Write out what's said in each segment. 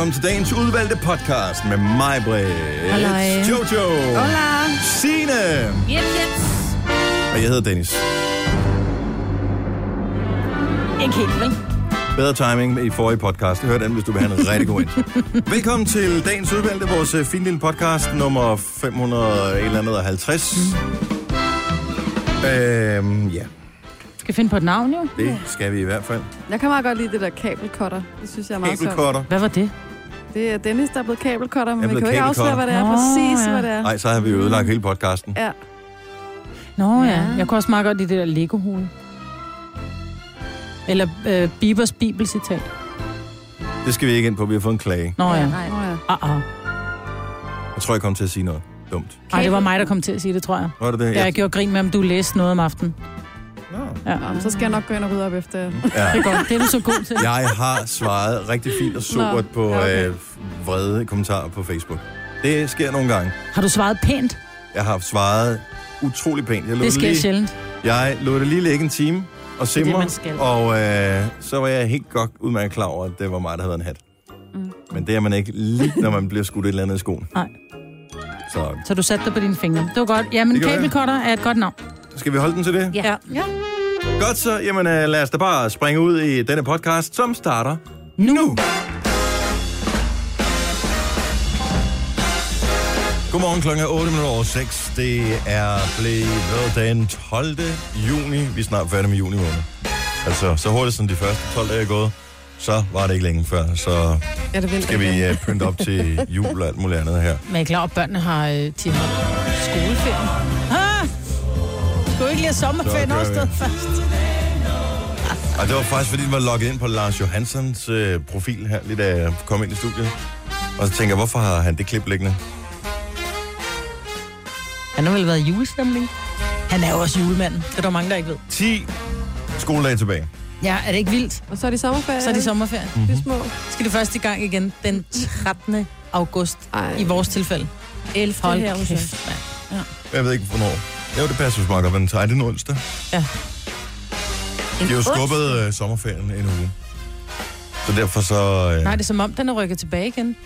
Velkommen til dagens udvalgte podcast med mig, Britt. Jojo, Hola. Signe, Yep, yep. og jeg hedder Dennis. Ikke helt, vel? Bedre timing i forrige podcast. Hør den, hvis du vil have en rigtig god intro. Velkommen til dagens udvalgte, vores øh, fine lille podcast, nummer 550. Mm. Øhm, ja, Skal finde på et navn, jo. det skal vi i hvert fald. Jeg kan meget godt lide det der kabelkotter. Det synes jeg er meget sjovt. Kabelkotter. Hvad var det? Det er Dennis, der er blevet kabelkotter, men Jeg vi kan jo ikke afsløre, hvad det er Nå, præcis, ja. hvad det er. Nej, så har vi jo ødelagt hele podcasten. Ja. Nå ja, Ja. jeg kunne også meget godt lide det der Lego-hoved. Eller øh, Bibers bibelcitat. Det skal vi ikke ind på, vi har fået en klage. Nå ja. Nej. Nå, ja. Ah, ah. Jeg tror, jeg kom til at sige noget dumt. Ej, det var mig, der kom til at sige det, tror jeg. Var det det? Da jeg gjorde grin med, om du læste noget om aftenen. Nå. Ja. Men så skal jeg nok gå ind og rydde op efter. Ja. Det godt. Det er du så god til. Jeg har svaret rigtig fint og Nå, på ja, okay. øh, vrede kommentarer på Facebook. Det sker nogle gange. Har du svaret pænt? Jeg har svaret utrolig pænt. Jeg lod, Det sker lige, sjældent. jeg lod det lige ligge en time og Det er det, skal. og øh, så var jeg helt godt udmærket klar over, at det var mig, der havde en hat. Mm. Men det er man ikke lige, når man bliver skudt et eller andet i skoen. Nej. Så Så du satte det på dine fingre. Det var godt. Jamen, Det kabelkotter er et godt navn. Skal vi holde den til det? Ja. ja. Godt så, jamen øh, lad os da bare springe ud i denne podcast, som starter Nu. Godmorgen klokken er 8 minutter over 6. Det er blevet den 12. juni. Vi er snart færdige med juni måned. Altså, så hurtigt som de første 12 dage er gået, så var det ikke længe før. Så Ja, det skal vi uh, pynte op til jul og alt muligt andet her. Men jeg er klar, at børnene har, øh, de har skoleferie. Du ikke lige have sommerferien også sted først? Og det var faktisk, fordi den var logget ind på Lars Johanssons øh, profil her, lige da jeg kom ind i studiet. Og så tænker jeg, hvorfor har han det klip liggende? Han har vel været i julestemning? Han er jo også julemanden. Det er der mange, der ikke ved. 10 skoledage tilbage. Ja, er det ikke vildt? Og så er de sommerferie. Så er det sommerferie. De er små. Skal det først i gang igen den 13. august Ej. i vores tilfælde. 11. Hold her hos kæft, os. mand. Jeg ved ikke, hvornår. Jo, det passer meget godt, men er det den onsdag? Ja. En De har jo skubbet øh, sommerferien en uge. Så derfor så... Øh, Nej, det er som om, den er rykket tilbage igen.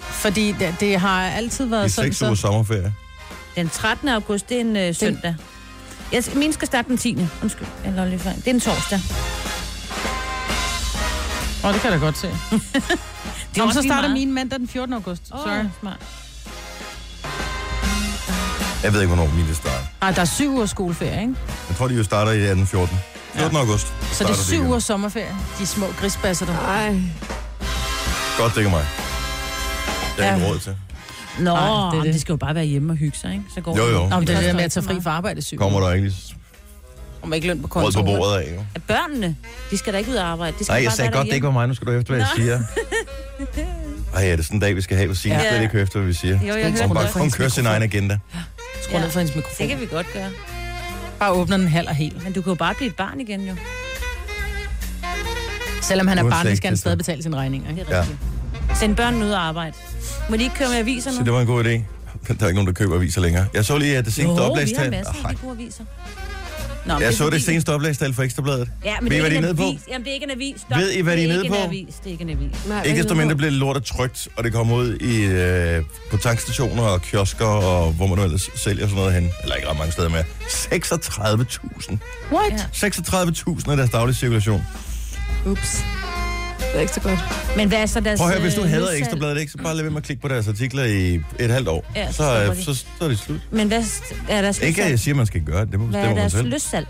Fordi det, det har altid været de sådan, seks uger sommerferie. Den 13. august, det er en øh, søndag. Jeg, min skal starte den 10. Undskyld, jeg lader lige fejl. Det er en torsdag. Åh, det kan jeg da godt se. Det Nå, så starter meget. min mandag den 14. august. Åh, Sorry. smart. Jeg ved ikke, hvornår min det starter. Nej, der er syv uger skoleferie, ikke? Jeg tror, de jo starter i den 14. 14. Ja. august. Så det er de syv uger sommerferie. De små grisbasser, der. Ej. Godt, det ikke mig. Det er Ja. råd til. Nå, Nej, det det, det skal jo bare være hjemme og hygge sig, ikke? Så går Jo, jo. det. Nå, det er det der med at tage fri fra arbejde i syv Kommer der ikke Og ikke løn på råd kontoret. på bordet af, jo. meget. Børnene, de skal da ikke ud og arbejde. De skal Nej, jeg bare sagde godt, det ikke var mig. Nu skal du efter, hvad jeg siger. Ej, er det sådan en dag, vi skal have, hvor Signe Ja. slet ikke hører efter, hvad vi siger? Jo, jeg Hun bare hendes kører sin egen agenda. Skru ned for hendes Det mikrofon. kan vi godt gøre. Bare åbner den halv og helt. Men du kan jo bare blive et barn igen, jo. Selvom han er slet skal han stadig det. betale sin regning. Ikke? Det er rigtigt. Send børnene ud og arbejde. Må de ikke køre med aviser Så nu? det var en god idé. Der er ikke nogen, der køber aviser længere. Jeg så lige, at det seneste jo, vi har masser af de gode aviser. Nå, Jeg er så det seneste oplagstal for Ekstrabladet. Ja, men Ved I, det er hvad de ikke er en nede på? avis. Jamen, det er ikke en avis. Stop. Ved I, hvad de er det nede ikke på? En avis. Det er ikke en avis. Nej, Ikke desto er mindre det blev det lortet trygt, og det kommer ud i, øh, på tankstationer og kiosker, og hvor man nu ellers sælger sådan noget hen. Eller ikke ret mange steder med. 36.000. What? Ja. 36.000 af deres daglige cirkulation. Ups. Det er ikke så godt. Men hvad er så deres... Prøv at høre, hvis du øh, hader udsalg? Ekstrabladet, ikke, så bare lad være med at klikke på deres artikler i et halvt år. Ja, så så, øh, de. så, så er det slut. Men hvad er deres Ikke, at jeg siger, at man skal gøre det. Det må Hvad bestemme er deres selv. løssalg?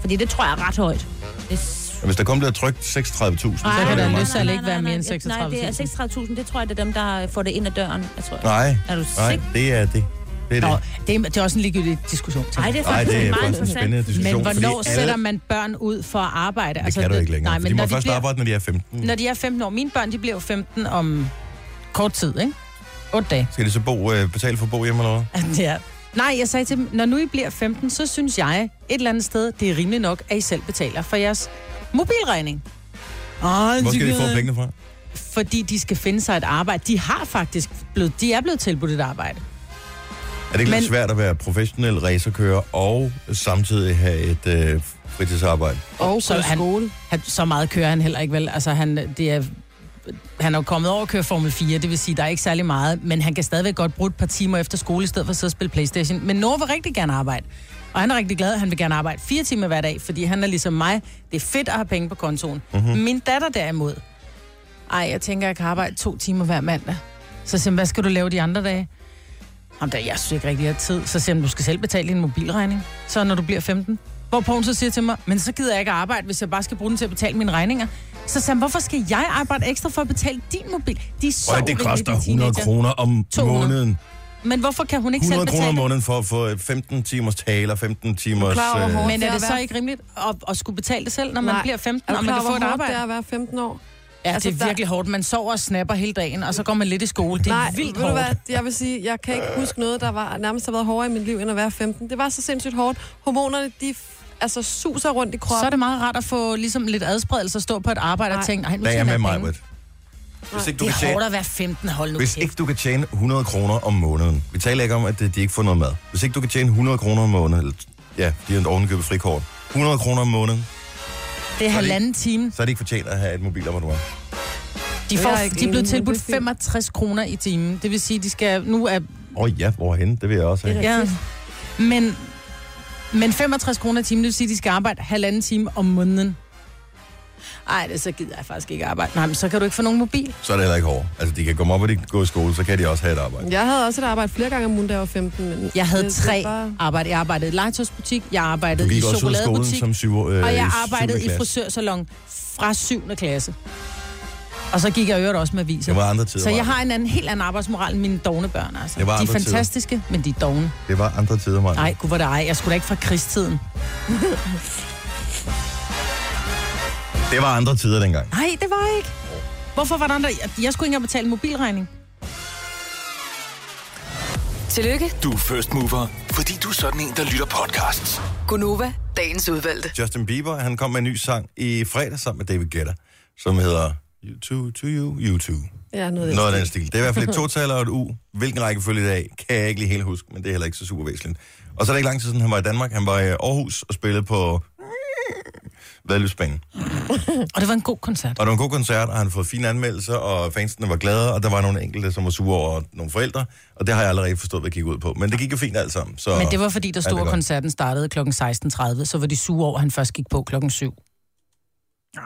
Fordi det tror jeg er ret højt. Det er... Og Hvis der kun bliver trykt 36.000, så er kan det der løssalg ikke være mere end Nej, det er 36.000. Det tror jeg, det er dem, der får det ind ad døren. Jeg tror. Nej, Er du nej, sikker? det er det. Det er Nå, det. det er, det er også en ligegyldig diskussion. Nej, det er faktisk det er meget faktisk en spændende diskussion. Men hvornår fordi sætter alle- man børn ud for at arbejde? Det kan du ikke længere, Nej, men de må når de, først bliver, arbejde, når de er 15. når de er 15 år. Mine børn, de bliver jo 15 om kort tid, ikke? 8 dage. Skal de så bo, øh, betale for at bo hjemme eller hvad? Ja. Nej, jeg sagde til dem, når nu I bliver 15, så synes jeg et eller andet sted, det er rimeligt nok, at I selv betaler for jeres mobilregning. Oh, Hvor skal de få pengene fra? Fordi de skal finde sig et arbejde. De har faktisk blevet, de er blevet tilbudt et arbejde. Er det ikke Men- lidt svært at være professionel racerkører og samtidig have et øh, fritidsarbejde? Og Så han- skole. Han, så meget kører han heller ikke vel. Altså, han, det er han er jo kommet over at køre Formel 4, det vil sige, der er ikke særlig meget, men han kan stadigvæk godt bruge et par timer efter skole, i stedet for at sidde og spille Playstation. Men Nora vil rigtig gerne arbejde. Og han er rigtig glad, han vil gerne arbejde fire timer hver dag, fordi han er ligesom mig. Det er fedt at have penge på kontoen. Mm-hmm. Min datter derimod, ej, jeg tænker, jeg kan arbejde to timer hver mandag. Så siger hvad skal du lave de andre dage? Jamen, da, jeg synes ikke rigtig, jeg har tid. Så siger han, du skal selv betale din mobilregning, så når du bliver 15. Hvorpå hun så siger til mig, men så gider jeg ikke arbejde, hvis jeg bare skal bruge den til at betale mine regninger. Så siger han, hvorfor skal jeg arbejde ekstra for at betale din mobil? De er så Og det koster de 100 teenager. kroner om 200. måneden. Men hvorfor kan hun ikke 100 selv kroner betale om det? måneden for at få 15 timers taler, 15 timers... klar over, øh, hvor- Men er Det er så ikke rimeligt at, at skulle betale det selv, når man Nej. bliver 15, Er og man kan få et hvor arbejde? det er at være 15 år? Ja, Altså, det er der- virkelig hårdt. Man sover og snapper hele dagen, og så går man lidt i skole. Det er Nej, vildt ved du hårdt. hvad, jeg vil sige, jeg kan ikke huske noget, der var nærmest har været hårdere i mit liv, end at være 15. Det var så sindssygt hårdt. Hormonerne, de altså suser rundt i kroppen. Så er det meget rart at få ligesom lidt adspredelse og stå på et arbejde og Nej. tænke, nej, nu Der er skal jeg med jeg mig. Britt. Hvis ikke du Det kan er tjene, hårdt at være 15, hold nu hvis kæft. ikke du kan tjene 100 kroner om måneden, vi taler ikke om, at de ikke får noget mad. Hvis ikke du kan tjene 100 kroner om måneden, eller, ja, de har en ovenikøbet frikort, 100 kroner om måneden, Det er halvanden time. så er det ikke fortjent at have et mobilabonnement. De, Jeg får, er ikke de er men tilbudt det er fint. 65 kroner i timen. Det vil sige, de skal nu er... Åh oh, ja, hvorhen? Det vil jeg også have. Ja, men, men 65 kroner i timen, det vil sige, de skal arbejde halvanden time om måneden. Ej, det så gider jeg faktisk ikke arbejde. Nej, men så kan du ikke få nogen mobil. Så er det heller ikke hårdt. Altså, de kan komme op, og de kan gå i skole, så kan de også have et arbejde. Jeg havde også et arbejde flere gange om ugen, da jeg var 15. Men Jeg havde tre var- arbejde. Jeg arbejdede i legetøjsbutik, jeg arbejdede i chokoladebutik, som syv, øh, og jeg arbejdede i frisørsalon fra 7. klasse. Og så gik jeg øvrigt også med aviser. Det var andre tider. Så jeg har en anden, helt anden arbejdsmoral end mine dogne børn, altså. Det var de er andre tider. fantastiske, men de er dogne. Det var andre tider, Maja. Nej, gud, hvor det ej. Jeg skulle da ikke fra krigstiden. Det var andre tider dengang. Nej, det var ikke. Hvorfor var der andre? Jeg, skulle ikke engang betale mobilregning. Tillykke, Du er first mover, fordi du er sådan en, der lytter podcasts. Gunova, dagens udvalgte. Justin Bieber, han kom med en ny sang i fredag sammen med David Guetta, som hedder You to, to you, you to. Ja, noget af Noget af den den stil. Det er i hvert fald et total og et u. Hvilken rækkefølge det er af, kan jeg ikke lige helt huske, men det er heller ikke så super væsentligt. Og så er det ikke lang tid siden, han var i Danmark. Han var i Aarhus og spillede på Vadløbsbanen. Og det var en god koncert. Og det var en god koncert, og han har fået fine anmeldelser, og fansene var glade, og der var nogle enkelte, som var sure over nogle forældre, og det har jeg allerede forstået, hvad det gik ud på. Men det gik jo fint alt sammen. Så Men det var fordi, der er stod, at koncerten startede kl. 16.30, så var de sure over, at han først gik på klokken 7.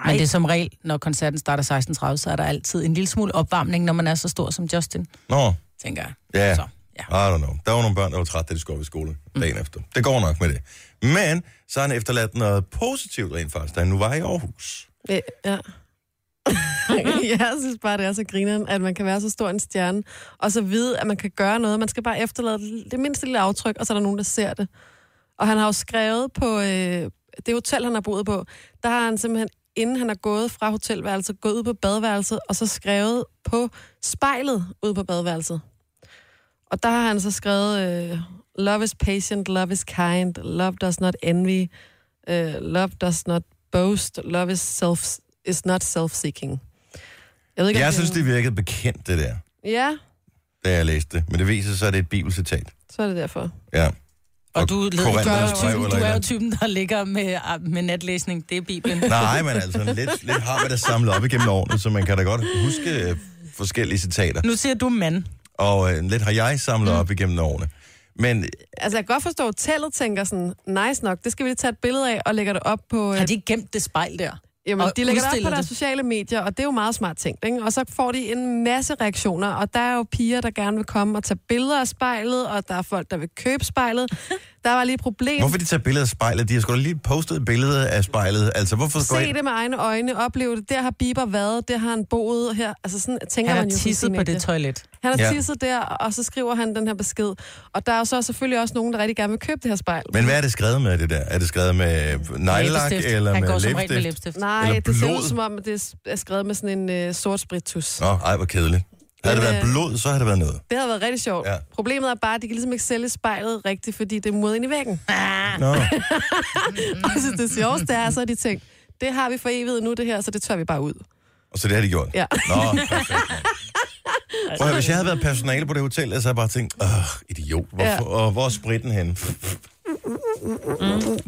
Men det er som regel, når koncerten starter 16.30, så er der altid en lille smule opvarmning, når man er så stor som Justin, Nå, tænker jeg. ja. Så, ja. I don't know. Der var nogle børn, der var trætte, da de skulle op i skole dagen efter. Det går nok med det. Men så har han efterladt noget positivt rent faktisk, da han nu var i Aarhus. Ja. ja. jeg synes bare, det er så grineren, at man kan være så stor en stjerne, og så vide, at man kan gøre noget. Man skal bare efterlade det mindste lille aftryk, og så er der nogen, der ser det. Og han har jo skrevet på øh, det hotel, han har boet på, der har han simpelthen, inden han er gået fra hotelværelset, gået ud på badeværelset, og så skrevet på spejlet ud på badeværelset. Og der har han så skrevet, øh, love is patient, love is kind, love does not envy, øh, love does not boast, love is, self, is not self-seeking. Jeg ved ikke, Jeg det synes, det virkede bekendt, det der, Ja, da jeg læste det. Men det viser sig, at det er et bibelcitat. så er det derfor. Ja. Og du, led, du, Korintherbrev er jo typen, et du er jo typen, der ligger med, med natlæsning. Det er Bibelen. Nej, men altså, lidt, lidt har man det samlet op igennem årene, så man kan da godt huske øh, forskellige citater. Nu siger du mand. Og øh, lidt har jeg samlet op igennem årene. Men Altså, jeg kan godt forstå, at hotellet tænker sådan, nice nok, det skal vi lige tage et billede af og lægge det op på... øh, Har de gemt det spejl der? Jamen, og de lægger det op på deres det? sociale medier, og det er jo meget smart tænkt, ikke? Og så får de en masse reaktioner, og der er jo piger, der gerne vil komme og tage billeder af spejlet, og der er folk, der vil købe spejlet. Der var lige et problem. hvorfor de tager billeder af spejlet? De har sgu da lige postet et billede af spejlet. Altså, hvorfor Se det med egne øjne, opleve det. Der har Bieber været, der har han boet her. Altså sådan tænker Han man har jo som tisset på det toilet. Han har Ja. tisset der, og så skriver han den her besked. Og der er så selvfølgelig også nogen, der rigtig gerne vil købe det her spejl. Men hvad er det skrevet med, det der? Er det skrevet med neglelak, Læbestift. eller Han med går regel med læbestift. Nej, Eller det ser ud som om, det er skrevet med sådan en uh, sort spritus. Nå, ej, hvor kedeligt. Havde det Men, været øh, blod, så havde det været noget. Det har været rigtig sjovt. Ja. Problemet er bare, at de kan ligesom ikke sælge spejlet rigtigt, fordi det er mod ind i væggen. Nå. Og så det sjoveste er, så har de tænkt, det har vi for evigt nu det her, så det tør vi bare ud. Og så det har de gjort? Ja. Nå. Prøv at hvis jeg havde været personale på det hotel, så havde jeg bare tænkt, åh, idiot, hvorfor, ja. Og hvor er spritten henne? Mm.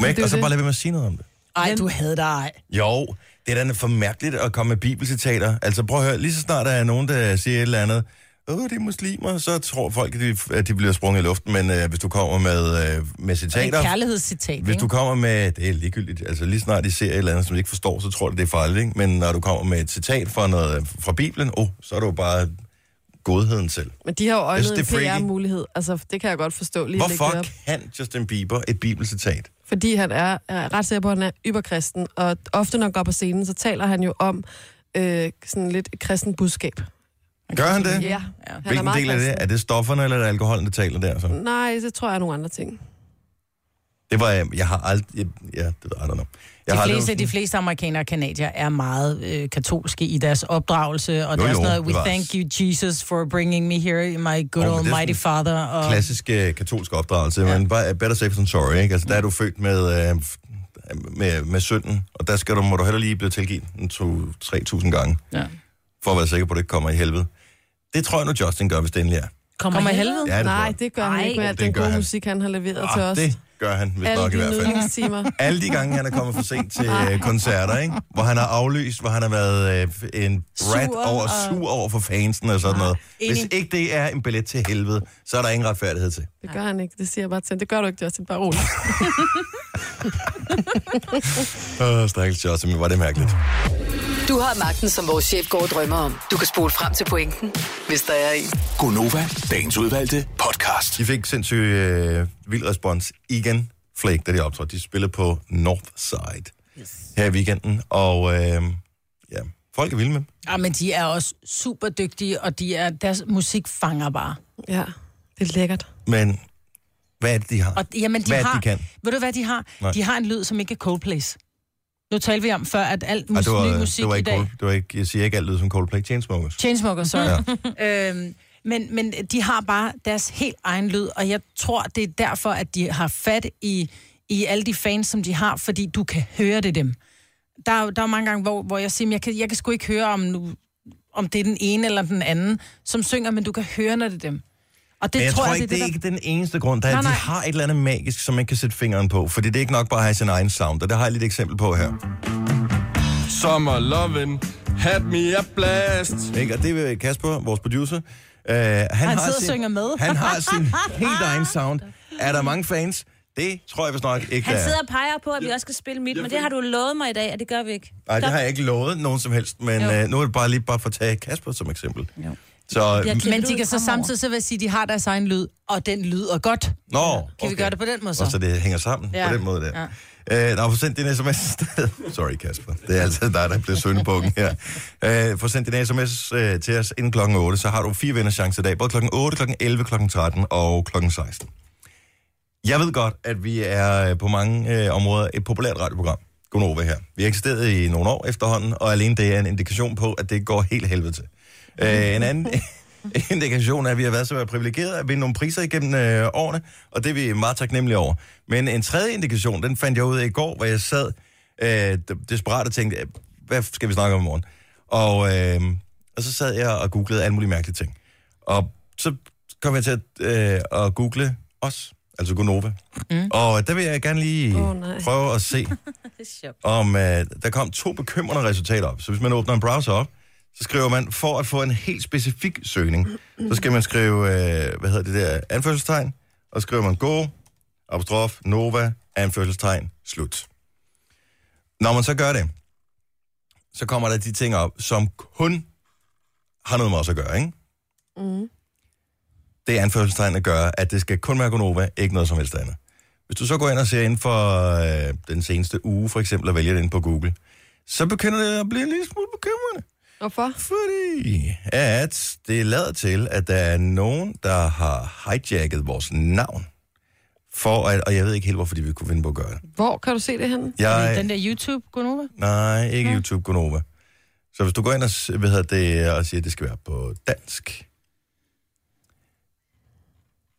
Det er Og så bare lade være med at sige noget om det. Ej, du havde dig. Jo, Det er da for mærkeligt at komme med bibelcitater. Altså prøv at høre, lige så snart der er nogen, der siger et eller andet, åh, det er muslimer, så tror folk, at de, at de bliver sprunget i luften. Men øh, hvis du kommer med, øh, med er citater, kærlighedscitat, hvis du kommer med, det er ligegyldigt, altså lige snart de ser et eller andet, som de ikke forstår, så tror de, det er farligt, ikke? Men når du kommer med et citat fra, noget, fra Bibelen, oh, så er du bare godheden selv. Men de har jo synes, øjnet er en. PR-mulighed. Altså, det kan jeg godt forstå lige Hvorfor op. kan Justin Bieber et bibelcitat? Fordi han er, er ret sikker på, at han er yberkristen, og ofte når han går på scenen, så taler han jo om øh, sådan lidt et kristen budskab. Gør han det? Ja, han er Hvilken meget del af det? Er det stofferne, eller er det alkoholen, der taler der? Så? Nej, det tror jeg er nogle andre ting. Det var, jeg, har aldrig... Ja, det ved jeg don't know. Jeg De fleste, de fleste amerikanere og kanadier er meget øh, katolske i deres opdragelse, og Jo, der er sådan noget, we thank you, Jesus, for bringing me here, my good er almighty father. Og, klassisk øh, katolsk opdragelse, ja. men bare better safe than sorry, ikke? Altså, der er du født med, øh, med, med synden, og der skal du, må du heller lige blive tilgivet en to- 3.000 gange, Ja. for at være sikker på, at det ikke kommer i helvede. Det tror jeg nu, Justin gør, hvis det endelig er. Kommer i helvede? Ja, det Nej, det gør han Ej, ikke med alt den gode han. musik, han har leveret til Ah, os. det gør han, hvis Alle nok i hvert fald. Alle de gange, han er kommet for sent til øh, koncerter, ikke? hvor han har aflyst, hvor han har været øh, en brat Sur over, og- sur over for fansen og sådan noget. Hvis enig. ikke det er en billet til helvede, så er der ingen retfærdighed til. Det gør han ikke, det siger jeg bare til. Det gør du ikke, Justin, bare roligt. Åh, stakkels Justin, var det mærkeligt. Du har magten, som vores chef går og drømmer om. Du kan spole frem til pointen, hvis der er en. Gonova, dagens udvalgte podcast. De fik sindssygt øh, vild respons igen, Flake, da de optrådte. De spillede på Northside yes. her i weekenden, og øh, ja, folk er vilde med dem. Ja, men de er også super dygtige, og de er, deres musik fanger bare. Ja, det er lækkert. Men hvad er det, de har? Og, jamen, de Hvad er det, har, de kan? Ved du, hvad de har? Nej. De har en lyd, som ikke er Coldplays. Nu talte vi om før, at alt Ej, mus- det, var, musik det var i ikke dag... cold, det var ikke, jeg siger ikke alt lyd som Coldplay Chainsmokers. Chainsmokers, sorry. Ja. øhm, men, men de har bare deres helt egen lyd, og jeg tror, det er derfor, at de har fat i, i alle de fans, som de har, fordi du kan høre det dem. Der er, der er mange gange, hvor, hvor jeg siger, "Men jeg kan, jeg kan sgu ikke høre, om, nu, om det er den ene eller den anden, som synger, men du kan høre, når det er dem. Og det Men jeg tror, jeg, ikke, det, det, er der- ikke den eneste grund. Der, er, Nej, de nej. har et eller andet magisk, som man ikke kan sætte fingeren på. Fordi det er ikke nok bare at have sin egen sound, og det har jeg lidt eksempel på her. Summer lovin' had me a blast. Ikke? Og det er Kasper, vores producer. Uh, han, han sidder og synger med. Han har sin helt egen sound. Er der mange fans? Det tror jeg vist nok ikke, Han der er. sidder og peger på, at vi også skal spille mit, men det har du lovet mig i dag, og det gør vi ikke. Nej, det har jeg ikke lovet nogen som helst, men uh, nu er det bare lige bare for at tage Kasper som eksempel. Jo. Så, Men de kan så samtidig så vil jeg sige, at de har deres egen lyd, og den lyder godt. nå, okay. Kan vi gøre det på den måde så? Og så det hænger sammen ja. På den måde der. Ja. Øh, der har sendt din sms sted. Sorry, Kasper. Det er altid dig, der bliver søndebukken her. Øh, få sendt din sms øh, til os inden klokken 8, så har du fire vinders chance i dag. Både klokken 8, klokken 11, klokken 13 og klokken 16. Jeg ved godt, at vi er øh, på mange øh, områder et populært radioprogram. Gunova her. Vi har eksisteret i nogle år efterhånden, og alene det er en indikation på, at det går helt helvede til. Øh, en anden indikation er, at vi har været så privilegeret at vinde nogle priser igennem øh, årene, og det er vi meget taknemmelige over. Men en tredje indikation, den fandt jeg ud af i går, hvor jeg sad øh, desperat og tænkte, hvad skal vi snakke om i morgen? Og, øh, og så sad jeg og googlede alle mulige mærkelige ting. Og så kom jeg til at, øh, at google os, altså Gonova. Mm. Og der vil jeg gerne lige oh, nej. prøve at se, om øh, der kom to bekymrende resultater op. Så hvis man åbner en browser op, så skriver man, for at få en helt specifik søgning, så skal man skrive, øh, hvad hedder det der, anførselstegn, og så skriver man go, apostrof, nova, anførselstegn, slut. Når man så gør det, så kommer der de ting op, som kun har noget med os at gøre, ikke? Mm. det er anførselstegn at gøre, at det skal kun være Gonova, ikke noget som helst andet. Hvis du så går ind og ser inden for øh, den seneste uge, for eksempel, og vælger det ind på Google, så begynder det at blive en lille smule. Hvorfor? Fordi at det lader til, at der er nogen, der har hijacket vores navn. For at, og jeg ved ikke helt, hvorfor de vil kunne finde på at gøre det. Hvor kan du se det henne? Jeg, Den der YouTube, Gunova? nej, ikke YouTube Gonova. Så hvis du går ind og, hvad hedder det, og siger, at det skal være på dansk.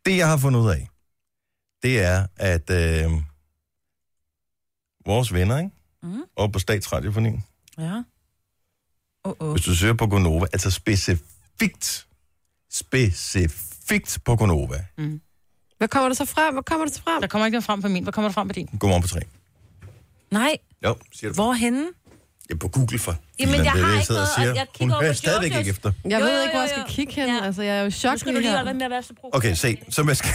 Det, jeg har fundet ud af, det er, at øh, vores venner, ikke? Mm. Og på Statsradiofonien, Ja. Oh, oh. hvis du søger på Gonova, altså specifikt, specifikt på Gonova. Hvad kommer der så frem? Hvad kommer der så frem? Der kommer ikke noget frem på min. Hvad kommer der frem på din? Godmorgen på tre. Nej, Jo, siger du. hvorhenne? Ja, på Google for. Jamen, jeg er har ikke noget, siger. jeg Hun kigger over hører på stadigvæk ikke efter. Jeg Jo, ved jo, ikke, hvor jeg jo, skal jo. kigge hen. Ja. Altså, jeg er jo i chok Nu skal du lige holde med at være så pro. Okay, se. Så man skal...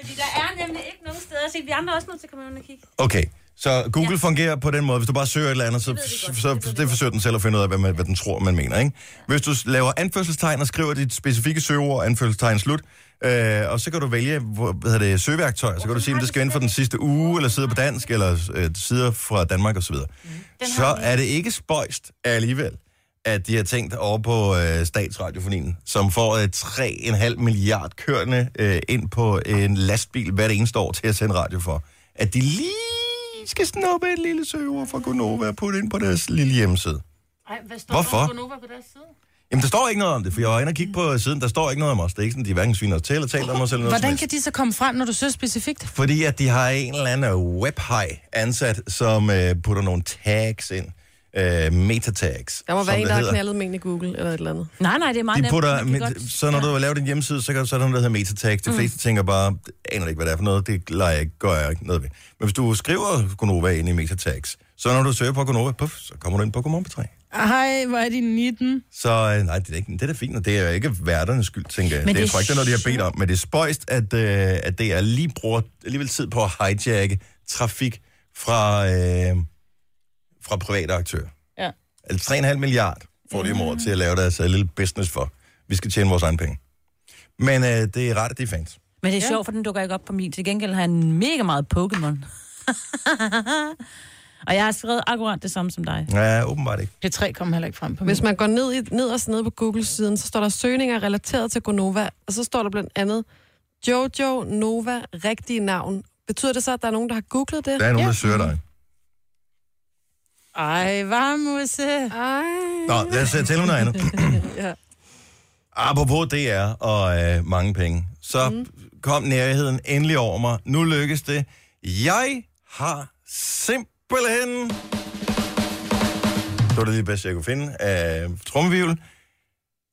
Fordi der er nemlig ikke nogen steder at se. Vi andre er også nødt til at komme ind og kigge. Okay, så Google ja. fungerer på den måde. Hvis du bare søger et eller andet, så, Det godt. så Det det forsøger den selv at finde ud af, hvad, man, hvad den tror, man mener. Ikke? Hvis du laver anførselstegn og skriver dit specifikke søgeord, anførselstegn slut, øh, og så kan du vælge hvor, hvad hedder det, søgeværktøj, så kan du sige, om det skal ind for den sidste uge, eller sider på dansk, eller øh, sider fra Danmark osv. Mm. Så er det ikke spøjst alligevel, at de har tænkt over på øh, statsradiofonien, som får øh, 3,5 milliard kørende øh, ind på en lastbil hvert eneste år til at sende radio for, at de lige skal snuppe et lille søgeord fra Gonova og putte ind på deres lille hjemmeside. Ej, hvad står Hvorfor? der på Nova på deres side? Jamen, der står ikke noget om det, for jeg var inde og kigge på siden, der står ikke noget om os. Det er ikke sådan, de hverken sviner til eller taler om os eller noget Hvordan kan de så komme frem, når du søger specifikt? Fordi at de har en eller anden webhaj ansat, som øh, putter nogle tags ind. Øh, metatags. Der må være en, der har knaldet med i Google eller et eller andet. Nej, nej, det er meget De nemt. putter, kan med, godt- så når du har lavet din hjemmeside, så, kan, så er der noget, der hedder metatags. De fleste tænker bare, aner ikke, hvad det er for noget, det lader jeg ikke, gør jeg ikke noget ved. Men hvis du skriver Gonova ind i metatags, så når du søger på Gonova, puff, så kommer du ind på Godmorgen på 3. Ej, hvor er de 19. Så øh, nej, det er, ikke, det er da fint, og det er jo ikke værternes skyld, tænker jeg. Men det, det jeg tror er ikke, det er noget, de har bedt om. Men det er spøjst, at, øh, at det er lige bruger alligevel tid på at hijacke trafik fra, øh, fra private aktører. Ja. Altså 3,5 milliard får de om året til at lave deres uh, lille business for. Vi skal tjene vores egen penge. Men øh, det er rart, at de er fans. Men det er sjovt, for den dukker ikke op på min. Til gengæld har han mega meget Pokémon. og jeg har skrevet akkurat det samme som dig. Ja, åbenbart ikke. P3 kom heller ikke frem på Hvis min. man går ned, i, ned og ned på Google-siden, så står der søgninger relateret til Gonova, og så står der blandt andet Jojo Nova, rigtige navn. Betyder det så, at der er nogen, der har googlet det? Der er nogen, Ja. der søger dig. Ej, varmuse. Ej. Nå, lad os uh, tælle om noget andet. Ja. Apropos DR og øh, mange penge, så mm. kom nærheden endelig over mig. Nu lykkes det. Jeg har simpelthen... Det var det lige bedste, jeg kunne finde af trommevivl.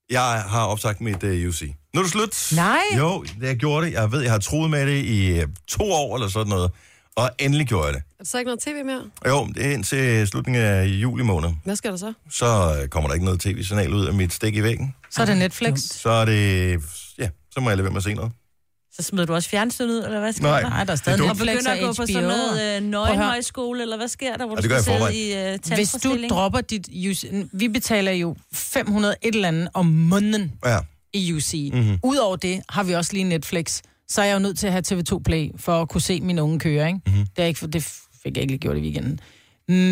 Jeg har opsagt mit uh, UC. Nu er det slut. Nej. Jo, det jeg gjorde det. Jeg ved, jeg har troet med det i øh, to år eller sådan noget. Og endelig gjorde jeg det. Er der så ikke noget tv mere? Jo, det er indtil slutningen af juli måned. Hvad skal der så? Så øh, kommer der ikke noget tv-signal ud af mit stik i væggen. Så er det Netflix. Så er det... Ja, så må jeg lade være med at se noget. Så smider du også fjernsynet ud, eller hvad sker Nej. der? Nej, der er Det stadig er dumt. Og Netflix begynder og at gå på sådan HBO. noget øh, nøgenhøjskole, eller hvad sker der, hvor Ja, du det gør skal sidde i uh, Hvis du dropper dit UC... Vi betaler jo 500 et eller andet om måneden Ja. i UC. Mhm. Mm-hmm. Udover det har vi også lige Netflix. Så er jeg jo nødt til at have TV2 Play for at kunne se min unge køre, ikke? Mhm. Mm-hmm. Det, er ikke, det fik jeg ikke lige gjort i weekenden.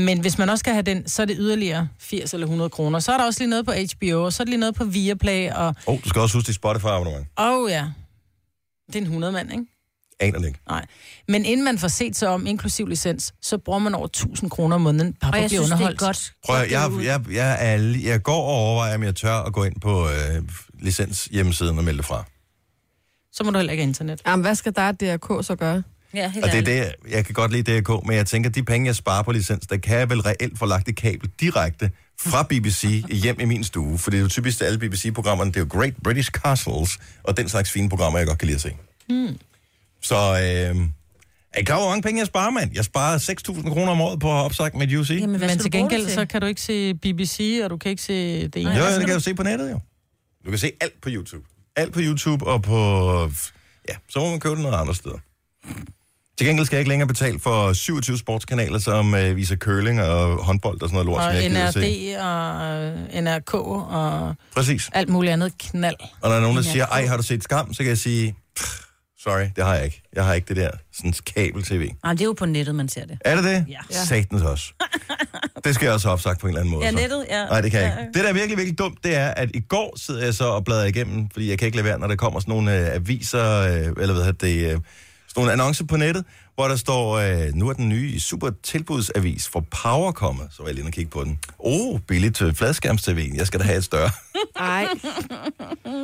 Men hvis man også skal have den, så er det yderligere 80 eller 100 kroner. Så er der også lige noget på HBO, og så er der lige noget på Viaplay, og... Oh, du skal også huske dit Spotify-abonnement. Åh oh, ja, det er en 100 mand, ikke? Aner det ikke. Nej. Men inden man får set sig om, inklusiv licens, så bruger man over 1000 kroner om måneden bare Og på at jeg blive synes, det er underholdt. godt. Prøv at, jeg, jeg, jeg, er, jeg går og overvejer, om jeg tør at gå ind på øh, licens hjemmesiden og melde fra. Så må du heller ikke have internet. Jamen, hvad skal der og DRK så gøre? Ja, helt Og det er det, jeg kan godt lide DRK, men jeg tænker, de penge, jeg sparer på licens, der kan jeg vel reelt få lagt et kabel direkte fra BBC hjem i min stue. For det er jo typisk, at alle BBC-programmerne, det er jo Great British Castles, og den slags fine programmer, jeg godt kan lide at se. Mm. Så øh, er I klar over, hvor mange penge jeg sparer, mand? Jeg sparer 6.000 kroner om året på at opsagt mit UC. Jamen, hvad Men til gengæld, så kan du ikke se BBC, og du kan ikke se det ene. Jo, det kan du se på nettet, jo. Du kan se alt på YouTube. Alt på YouTube og på... Ja, så må man købe det noget andre steder. Til gengæld skal jeg ikke længere betale for 27 sportskanaler, som øh, viser curling og håndbold og sådan noget lort, som Og jeg at se. NRD og øh, NRK og Præcis. alt muligt andet knald. Og når der er nogen, der siger, ej, har du set Skam? Så kan jeg sige, "Pff, sorry, det har jeg ikke. Jeg har ikke det der sådan kabel-tv. Nej, det er jo på nettet, man ser det. Er det det? Ja. Satans også. det skal jeg også have opsagt på en eller anden måde. Ja, så. nettet, ja. Nej, det kan jeg Ja, ikke. Det, der er virkelig, virkelig dumt, det er, at i går sidder jeg så og bladrer igennem, fordi jeg kan ikke lade være, når der kommer sådan nogle øh, aviser, øh, eller hvad hedder det, øh, sådan nogle annoncer på nettet, hvor der står, øh, nu er den nye super tilbudsavis for Power kommet, så var jeg lige inde og kigge på den. Oh, billigt til fladskærms-tv. Jeg skal da have et større. Ej,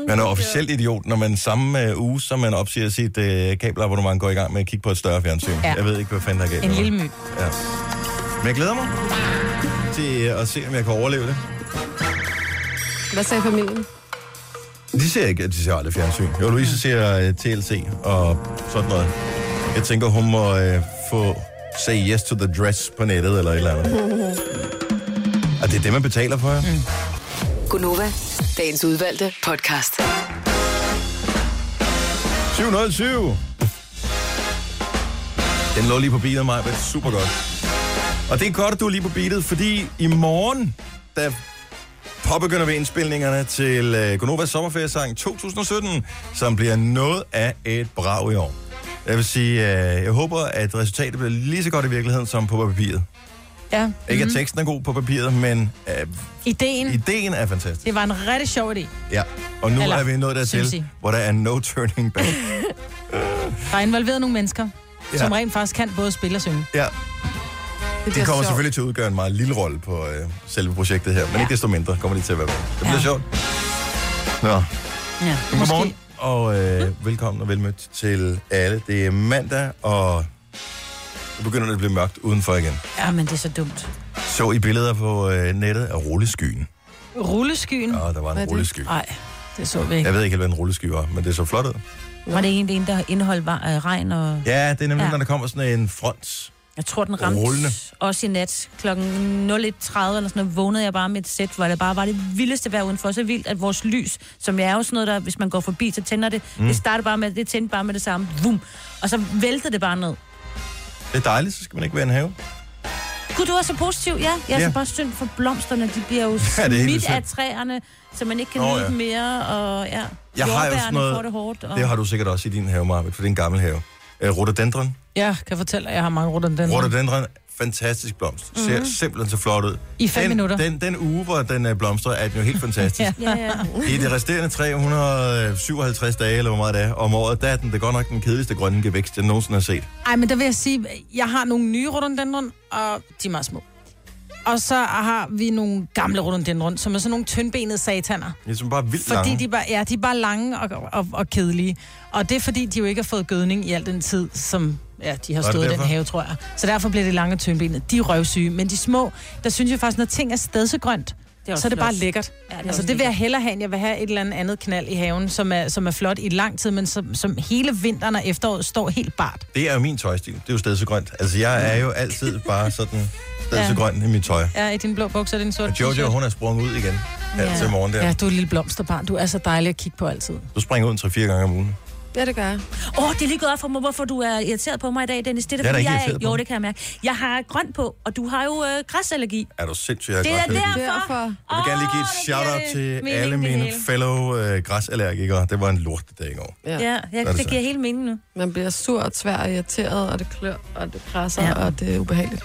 Man er officielt idiot, når man samme øh, uge, som man opsiger sit øh, kabelabonnement, går i gang med at kigge på et større fjernsyn. Ja. Jeg ved ikke, hvad fanden der er galt. En lille my. Ja. Men jeg glæder mig til øh, at se, om jeg kan overleve det. hvad sagde familien? De ser ikke, de ser aldrig fjernsyn. Jo, Louise ser uh, TLC og sådan noget. Jeg tænker, hun må uh, få say yes to the dress på nettet eller et eller andet. Og det er det, man betaler for, ja. Mm. Gunova, dagens udvalgte podcast. 707. Den lå lige på beatet, mig, men super godt. Og det er godt, at du er lige på beatet, fordi i morgen, der påbegynder vi indspilningerne til uh, Gonovas sommerferiesang 2017, som bliver noget af et brag i år. Jeg vil sige, uh, jeg håber, at resultatet bliver lige så godt i virkeligheden som på papiret. Ja. Ikke at teksten er god på papiret, men uh, Ideen, ideen er fantastisk. det var en rigtig sjov idé. Ja, og nu Eller, er vi nået dertil, hvor der er no turning back. Der er involveret nogle mennesker, Ja. som rent faktisk kan både spille og synge. Ja, Det, De bliver kommer sjovt. selvfølgelig til at udgøre en meget lille rolle på øh, selve projektet her, men ja. Ikke desto mindre kommer de til at være med. Det bliver ja. Ja. sjovt. Nå, Ja, men godmorgen og øh, velkommen og velmødt til alle. Det er mandag, og nu begynder det at blive mørkt udenfor igen. Ja, men det er så dumt. Så i billeder på øh, nettet af rulleskyen. Rulleskyen. Og der var en rullesky. Nej, det så vi ikke. Jeg ved ikke hvad en rullesky var, men det så flot ud. Var det egentlig en, der indeholdt var, øh, regn og... Ja, det er nemlig, ja. Ja. når der kommer sådan en front. Jeg tror, den ramte Rullende. også i nat. Klokken 01.30 eller sådan noget, vågnede jeg bare med et sæt, hvor det bare var det vildeste vejr udenfor. Så vildt, at vores lys, som er jo sådan noget, der, hvis man går forbi, så tænder det. Mm. Det starter bare med, det tændte bare med det samme. Vum. Og så væltede det bare ned. Det er dejligt, så skal man ikke være en have. Gud, du er så positiv. Ja, jeg er Ja. så bare synd for blomsterne. De bliver jo Ja, smidt af træerne, så man ikke kan nyde ja. dem mere. Og ja, Jeg har jo sådan noget- det hårdt. Og... Det har du sikkert også i din have, Marvitt, for det er en gammel have. Øh, rhododendron. Jeg kan fortælle, at jeg har mange rhododendron. Rhododendron, fantastisk blomst. Ser mm-hmm. simpelthen så flot ud. I fem den, minutter. Den, den uge, hvor den øh, blomstrer, er den jo helt fantastisk. ja. Ja, ja. I de resterende 357 dage, eller hvor meget det er, om året, der er den det er godt nok den kedeligste grønne gevækst, jeg nogensinde har set. Ej, men der vil jeg sige, jeg har nogle nye rhododendron, og de er meget små. Og så har vi nogle gamle rhododendron, som er sådan nogle tyndbenede sataner. Er som bare vildt Fordi lange. de, bare, ja, de er bare lange og, og, og kedelige. Og det er fordi, de jo ikke har fået gødning i al den tid, som ja, de har Var stået i den have, tror jeg. Så derfor bliver det lange og tyndbenede. De er røvsyge. Men de små, der synes jeg faktisk, når ting er stedsegrønt, Det er også så er det bare flot. lækkert. Ja, Ja, det er altså, det vil jeg hellere have, end jeg vil have et eller andet andet knald i haven, som er, som er flot i lang tid, men som, som hele vinteren og efteråret står helt bart. Det er jo min tøjstil. Det er jo stedsegrønt. Altså, jeg er jo altid bare sådan stedsegrøn i mit tøj. Ja, i din blå bukser, din sorte Og Jojo, hun er sprunget ud igen her Ja. til morgen der. Ja, du er et lille blomsterbarn. Du er så dejlig at kigge på altid. Du springer ud en 3-4 gange om ugen. Ja, det gør jeg. Åh, oh, det er lige gået op for mig, hvorfor du er irriteret på mig i dag, Dennis. Det er, Jeg er fordi jeg, Jo, det kan jeg mærke. Jeg har grønt på, og du har jo øh, græsallergi. Er du sindssyg, jeg har Det er det. derfor. Derfor. Jeg vil gerne lige give et det shout-out giver til mening, alle det mine hele. fellow øh, græsallergikere. Det var en lortedag i går. Ja. Ja, er det det, så. giver helt mening nu. Man bliver sur og tvær og irriteret, og det klør, og det presser, Ja. og det er ubehageligt.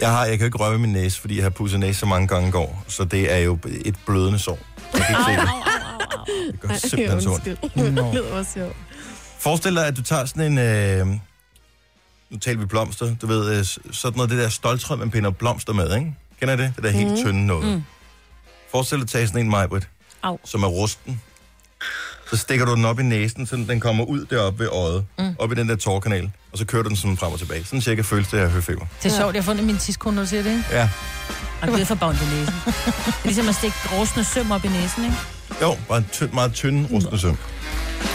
Jeg, har, jeg kan ikke røre min næse, fordi jeg har pudset næse så mange gange i går. Så det er jo et blødende sår. Så jeg kan ikke se det. Det gør simpelthen så ondt. Det lyder sjovt. Forestil dig, at du tager sådan en... Øh, nu taler vi blomster. Du ved, øh, sådan noget det der stoltråd, man pinder blomster med, ikke? Kender I det? Det der helt Mhm. tynde noget. Mm. Mm. Forestil dig at tage sådan en majbrit, som er rusten. Så stikker du den op i næsen, så den kommer ud deroppe ved øjet, mm. op i den der tårkanal, og så kører du den sådan frem og tilbage. Sådan cirka føles det af høfeber. Det er sjovt, jeg har fundet min tidskone, når du siger det, ikke? Ja. Og det er for i næsen. Det er ligesom at stikke rustne søm op i næsen, ikke? Jo, bare en tynd, meget tynd rustende søm.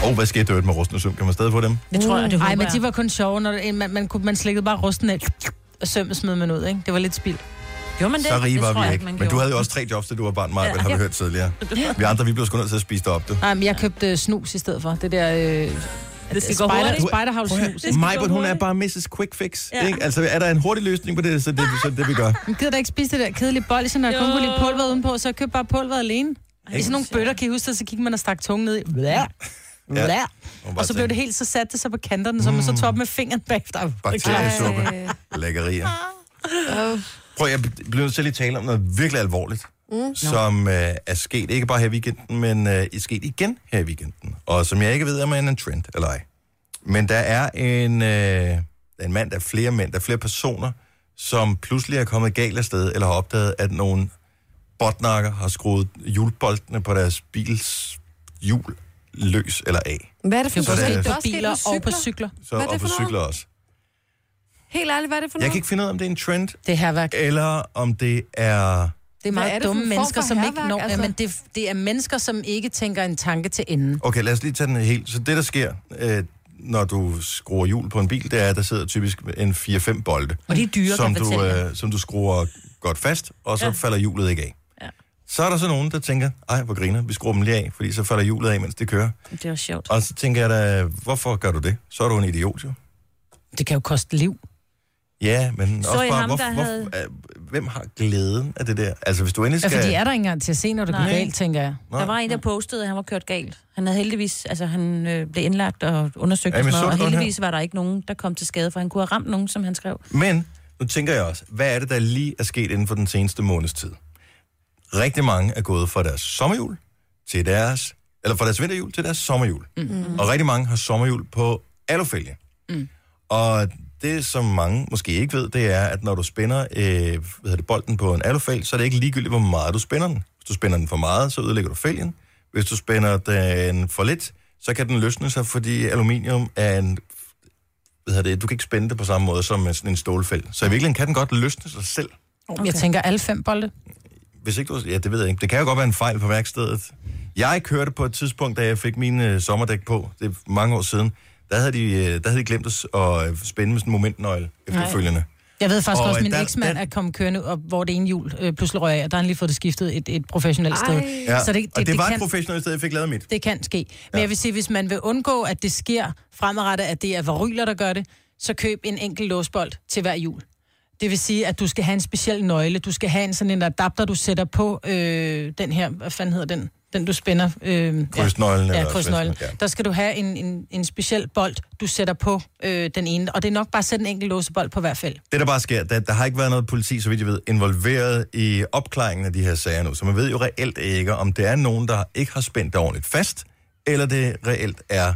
Og hvad skete der med rustende søm? Kan man stadig få dem? Det tror jeg, det Ej, håber men de var kun sjove, når det, man, man, kunne, man slikkede bare rusten af, og sømmet smed man ud, ikke? Det var lidt spild. Gjorde man det? Så rige det var vi jeg ikke. Men du havde jo også tre jobs, da du var barn, Maja, Ja. har vi hørt tidligere. Vi andre, vi blev sgu nødt til at spise det op, du. Nej, men jeg købte øh, snus i stedet for. Det der... Øh, Det skal gå hurtigt. Spiderhouse snus. Majbert, hun er bare Mrs. Quick Fix. Ja. Ikke? Altså, er der en hurtig løsning på det, så det, så det vi gør. Men gider da ikke spise det der kedelige bold, så når jeg kun kunne lide pulver udenpå, så jeg købte bare pulver alene. I sådan nogle bøtter, kan I huske så gik man og stak tungen ned i. Blæh. Blæh. bare Og så blev det helt, så satte det sig på kanterne, så man så tog op med fingeren bagefter. Bakteriesuppe. Lækkerier. Prøv, jeg bliver nødt til lige at tale om noget virkelig alvorligt, mm. som øh, er sket, ikke bare her i weekenden, men øh, er sket igen her i weekenden. Og som jeg ikke ved, om er en trend eller ej. Men der er en, øh, der er en mand, der er flere mænd, der er flere personer, som pludselig er kommet galt af sted, eller har opdaget, at nogle botnakker har skruet hjulboltene på deres bils hjul løs eller af. Hvad er det for noget? det er- på biler og på cykler. Så, Hvad er det og på for noget? cykler også. Helt ærligt, hvad er det for Jeg noget? kan ikke finde ud af, om det er en trend, Det er herværk. eller om det er... Det er meget er det for dumme mennesker, for som ikke hærværk, når... altså? Jamen, det, det er mennesker, som ikke tænker en tanke til enden. Okay, lad os lige tage den helt. Så det, der sker, øh, når du skruer hjul på en bil, det er, at der sidder typisk en 4-5 bolde. Og de er dyre, som kan jeg du, øh, som du skruer godt fast, og så. Ja. falder hjulet ikke af. Ja. Så er der så nogen, der tænker, ej, hvor griner, vi skruer dem lige af, fordi så falder hjulet af, mens det kører. Det var sjovt. Og så tænker jeg da, hvorfor gør du det? Så er du en idiot, jo. Det kan jo koste liv. Ja, men Så også bare, ham, hvor, hvor, havde- øh, hvem har glæden af det der? Altså, hvis du endelig Ja, skal... fordi er der ikke engang til at se, når det går Nej. galt, tænker jeg. Nå, Der var en, der postede, at han var kørt galt. Han havde heldigvis, altså han øh, blev indlagt og undersøgt, Ja, og, noget, godt her. heldigvis var der ikke nogen, der kom til skade, for han kunne have ramt nogen, som han skrev. Men nu tænker jeg også, hvad er det, der lige er sket inden for den seneste måneds tid? Rigtig mange er gået fra deres sommerjul til deres, eller fra deres vinterjul til deres sommerjul. Mm. Og rigtig mange har sommerjul på alufælge. Mm. Og det, som mange måske ikke ved, det er, at når du spænder øh, hvad hedder det, bolden på en alufælg, så er det ikke ligegyldigt, hvor meget du spænder den. Hvis du spænder den for meget, så ødelægger du fælgen. Hvis du spænder den for lidt, så kan den løsne sig, fordi aluminium er en hvad hedder det, du kan ikke spænde det på samme måde som sådan en stålfælg. Så i virkeligheden kan den godt løsne sig selv. Okay. Jeg tænker alle fem bolde. Hvis ikke du... Ja, det ved jeg ikke. Det kan jo godt være en fejl på værkstedet. Jeg kørte på et tidspunkt, da jeg fik mine øh, sommerdæk på, det er mange år siden, der havde de, øh, der havde de glemt at at spænde med sådan en momentnøgle efterfølgende. Jeg ved faktisk Og, også, at øh, min der- eksmand der- er kommet kørende, og hvor det ene hjul øh, pludselig røg af, og der har han lige fået det skiftet et, et professionelt sted. Ej. Ja. Så det, og det, var kan, et professionelt sted, jeg fik lavet mit. det kan ske. Men jeg vil sige, hvis man vil undgå, at det sker fremadrettet, at det er varyler, der gør det, så køb en enkelt låsbold til hver hjul. Det vil sige, at du skal have en speciel nøgle. Du skal have en sådan en adapter, du sætter på øh, den her, hvad fanden hedder den? Den, du spænder. Øh, Krydsnøglen. Ja, eller krydsnøglen. ja. Der skal du have en, en, en speciel bold, du sætter på øh, den ene. Og det er nok bare at sætte en enkelt låsebold på hver felt. Det, der bare sker, der, der har ikke været noget politi, så vidt jeg ved, involveret i opklaringen af de her sager nu. Så man ved jo reelt ikke, om det er nogen, der ikke har spændt det ordentligt fast, eller det reelt er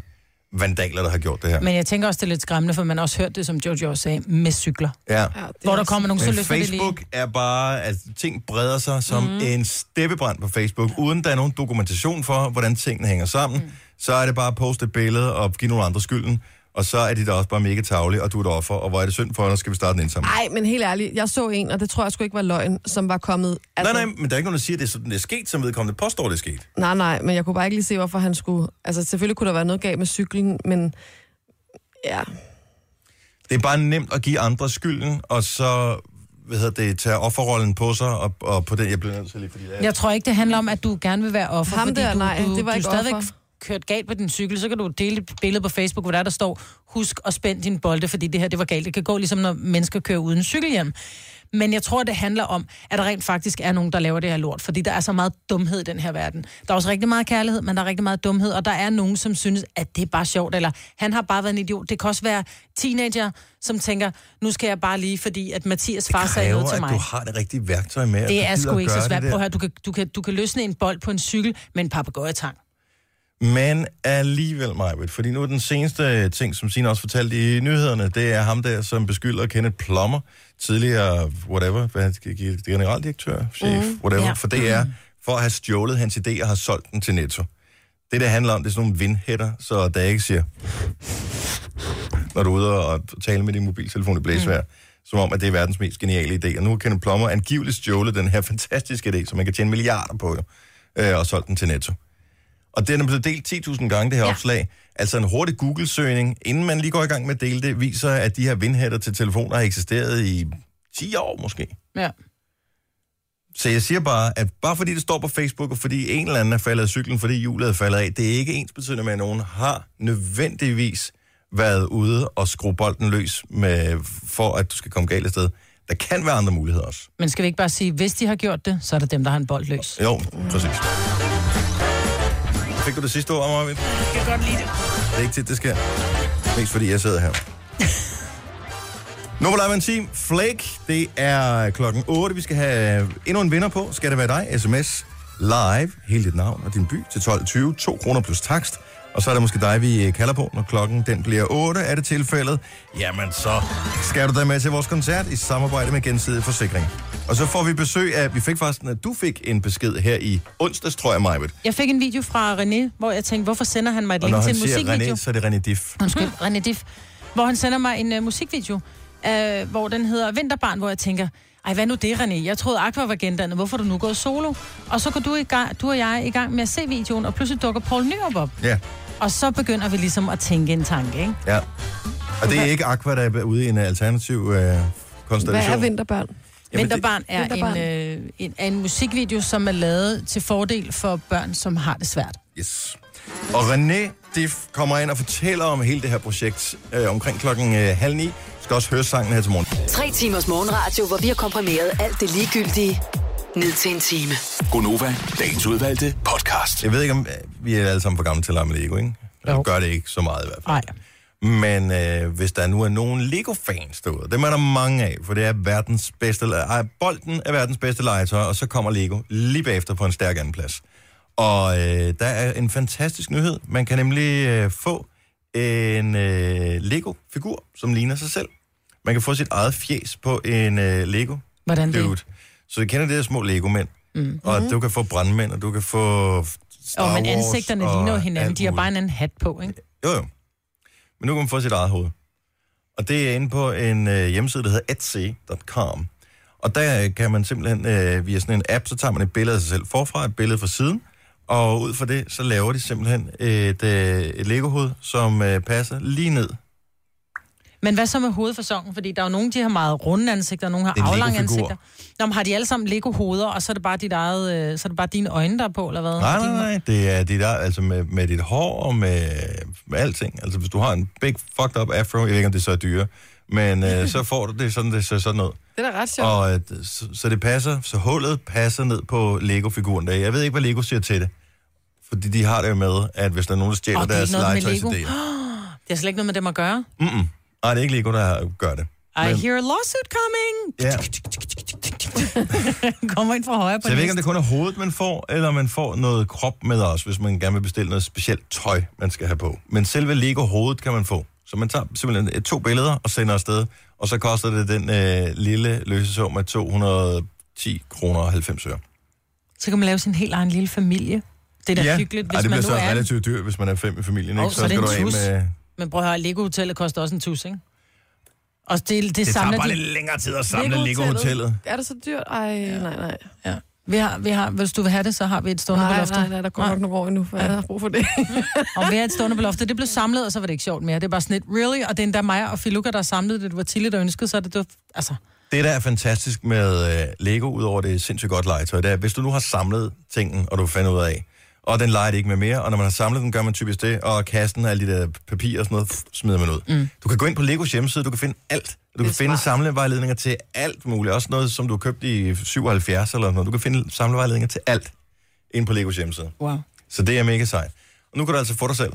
vandaler, der har gjort det her. Men jeg tænker også, det er lidt skræmmende, for man har også hørt det, som Jojo også sagde, med cykler. Ja. Ja, Hvor er der kommer nogen, så Men løsner det lige. Facebook er bare, at ting breder sig som mm. en steppebrand på Facebook, uden der er nogen dokumentation for, hvordan tingene hænger sammen. Mm. Så er det bare at poste et billede og give nogle andre skylden, og så er de da også bare mega tavlige, og du er et offer, og hvor er det synd for dig, skal vi starte en indsamling. Ej, men helt ærligt, jeg så en, og det tror jeg sgu ikke var løgn, som var kommet... Altså, Nej, nej, men der er ikke nogen, der siger, at det er sådan, det er sket, som vedkommende påstår, det er sket. nej, nej, men jeg kunne bare ikke lige se, hvorfor han skulle... Altså, selvfølgelig kunne der være noget galt med cyklen, men... Ja, Det er bare nemt at give andre skylden, og så hvad hedder det, tage offerrollen på sig, og, og på den, jeg bliver nødt til lige, fordi det er... Jeg tror ikke, det handler om, at du gerne vil være offer. Ham fordi der, du, nej, du, det var du ikke er stadigvæk offer. Kørt galt på din cykel, så kan du dele et billede på Facebook, hvor der, der står, husk at spænde din bolde, fordi det her, det var galt. Det kan gå ligesom, når mennesker kører uden cykelhjelm. Men jeg tror, det handler om, at der rent faktisk er nogen, der laver det her lort. Fordi der er så meget dumhed i den her verden. Der er også rigtig meget kærlighed, men der er rigtig meget dumhed. Og der er nogen, som synes, at det er bare sjovt. Eller han har bare været en idiot. Det kan også være teenager, som tænker, nu skal jeg bare lige, fordi at Mathias far sagde noget til at mig. du har det rigtige værktøj med. at Det er sgu at ikke så svært. Prøv at høre, du kan, du, kan, du kan løsne en bold på en cykel med en papegøjetang. Men alligevel, Majbet, fordi nu er den seneste ting, som Signe også fortalte i nyhederne, det er ham der, som beskylder Kenneth Plummer, tidligere, whatever, hvad, generaldirektør, chef, mm, whatever, ja. for DR, for at have stjålet hans idé og har solgt den til Netto. Det, der handler om, det er sådan nogle vindhætter, så der ikke siger, når du er ude og tale med din mobiltelefon i blæsvær, mm. som om, at det er verdens mest geniale idé. Og nu har Kenneth Plummer angiveligt stjålet den her fantastiske idé, som man kan tjene milliarder på, øh, og solgt den til Netto. Og den er blevet delt 10.000 gange, det her ja. Opslag. Altså en hurtig Google-søgning, inden man lige går i gang med at dele det, viser, at de her vindhætter til telefoner har eksisteret i 10 år måske. Ja. Så jeg siger bare, at bare fordi det står på Facebook, og fordi en eller anden er faldet af cyklen, fordi hjulet er faldet af, det er ikke ens betydende med, at nogen har nødvendigvis været ude og skrue bolden løs, med, for at du skal komme galt af sted. Der kan være andre muligheder også. Men skal vi ikke bare sige, hvis de har gjort det, så er det dem, der har en bold løs. Jo, præcis. Fik du det sidste ord, Marvind? Jeg kan godt lide det. Det er ikke tit, det sker. Mest fordi jeg sidder her. Nummer Live Team, Flake. Det er klokken 8. Vi skal have endnu en vinder på. Skal det være dig? SMS live, hele dit navn og din by til 12.20. 2 kroner plus takst. Og så er det måske dig, vi kalder på, når klokken den bliver 8. Er det tilfældet? Jamen så skal du da med til vores koncert i samarbejde med Gensidig Forsikring. Og så får vi besøg af, vi fik faktisk, at du fik en besked her i onsdags, tror jeg, Majbet. Jeg fik en video fra René, hvor jeg tænkte, hvorfor sender han mig et Og link når til han en siger musikvideo? René, så er det René Diff. Undskyld, René Diff. Hvor han sender mig en uh, musikvideo, uh, hvor den hedder Vinterbarn, hvor jeg tænker, ej, hvad nu det, René? Jeg troede, Aqua var gendannet. Hvorfor er du nu gået solo? Og så går du, i gang, du og jeg i gang med at se videoen, og pludselig dukker Paul Nyrup op. Ja. Og så begynder vi ligesom at tænke en tanke, ikke? Ja. Og det er ikke Aqua, der er ude i en alternativ øh, hvad konstellation. er vinterbørn? Jamen, det- Vinterbarn er Vinterbarn. en, øh, en, er en musikvideo, som er lavet til fordel for børn, som har det svært. Yes. Og René Diff kommer ind og fortæller om hele det her projekt øh, omkring klokken øh, halv ni. Skal også høre sangen her til morgen. Tre timers morgenradio, hvor vi har komprimeret alt det ligegyldige ned til en time. Gonova, dagens udvalgte podcast. Jeg ved ikke, om øh, vi er alle sammen for gamle til at lege med Lego, ikke? Jo. Jo. Gør det ikke så meget i hvert fald. Nej. Men øh, hvis der nu er nogen Lego-fans derude, dem er der mange af, for det er verdens bedste, ej, bolden er verdens bedste legetøj, og så kommer Lego lige bagefter på en stærk anden plads. Og øh, der er en fantastisk nyhed. Man kan nemlig øh, få en øh, Lego-figur, som ligner sig selv. Man kan få sit eget fjes på en øh, Lego Hvordan det? dude. Så du kender det der små Lego-mænd. Mm. Og du kan få brandmænd, og du kan få Star Og men Wars ansigterne og ligner jo hinanden. De har bare en anden hat på, ikke? Jo, jo. Men nu kan man få sit eget hoved. Og det er inde på en øh, hjemmeside, der hedder etsy.com. Og der øh, kan man simpelthen øh, via sådan en app, så tager man et billede af sig selv forfra, et billede fra siden, og ud fra det, så laver de simpelthen et, øh, et Lego-hoved, som øh, passer lige ned. Men hvad så med hovedfasongen? Fordi der er jo nogen, de har meget runde ansigter, og nogle har er aflange ansigter. Nå, men har de alle sammen Lego-hoveder, og så er det bare, dit eget, øh, så er det bare dine øjne, der er på, eller hvad? Nej, nej, nej, det er dit, eget- altså med, med dit hår og med, med alting. Altså hvis du har en big fucked up afro, jeg ved ikke, om det så er dyre, men øh, så får du det sådan, det ser sådan ud. Det er da ret sjovt. Og øh, så, så det passer, så hullet passer ned på Lego-figuren der. Jeg ved ikke, hvad Lego siger til det. Fordi de har det jo med, at hvis der er nogen, der stjæler er deres ikke noget med Lego. legetøjsidéer. Det har slet ikke noget med dem at gøre. Mm-mm. Nej, det er ikke Lego, der gør det. I Men- hear a lawsuit coming! Ja. Kommer ind fra højre på Så jeg ved ikke, om det kun er hovedet, man får, eller man får noget krop med også, hvis man gerne vil bestille noget specielt tøj, man skal have på. Men selve Lego-hovedet kan man få. Så man tager simpelthen et- to billeder og sender afsted, og så koster det den øh, lille løsesum af 210 kroner og 90 øre. Så kan man lave sin helt egen lille familie. Det er da hyggeligt, hvis Ej, det man bliver nu så er... relativt dyrt, hvis man er fem i familien, Åh, ikke? så det skal du af med... Men prøv at høre, Lego-hotellet koster også en tus, ikke? Og det, det, det Det tager bare de... lidt længere tid at samle Lego-hotellet. Er det så dyrt? Ej, nej, nej. Ja. Vi har, vi har, hvis du vil have det, så har vi et stående på Nej, loftet. nej, nej, der går nok nogle år endnu, for jeg har brug for det. Og vi har et stående på loftet. Det blev samlet, og så var det ikke sjovt mere. Det er bare sådan lidt, really? Og det er endda mig og Filuka, der har samlet det. Det var Tilly, der ønskede, så er det, det var, altså... Det, der er fantastisk med øh, Lego, udover det er sindssygt godt legetøj, det er, hvis du nu har samlet tingen, og du finder ud af, og den leger det ikke med mere, og når man har samlet den, gør man typisk det, og kassen af alle de der papir og sådan noget, smider man ud. Mm. Du kan gå ind på Legos hjemmeside, du kan finde alt. Du kan finde samlevejledninger til alt muligt, også noget, som du har købt i 77 eller noget. Du kan finde samlevejledninger til alt ind på Legos hjemmeside. Wow. Så det er mega sejt. Og nu kan du altså få dig selv.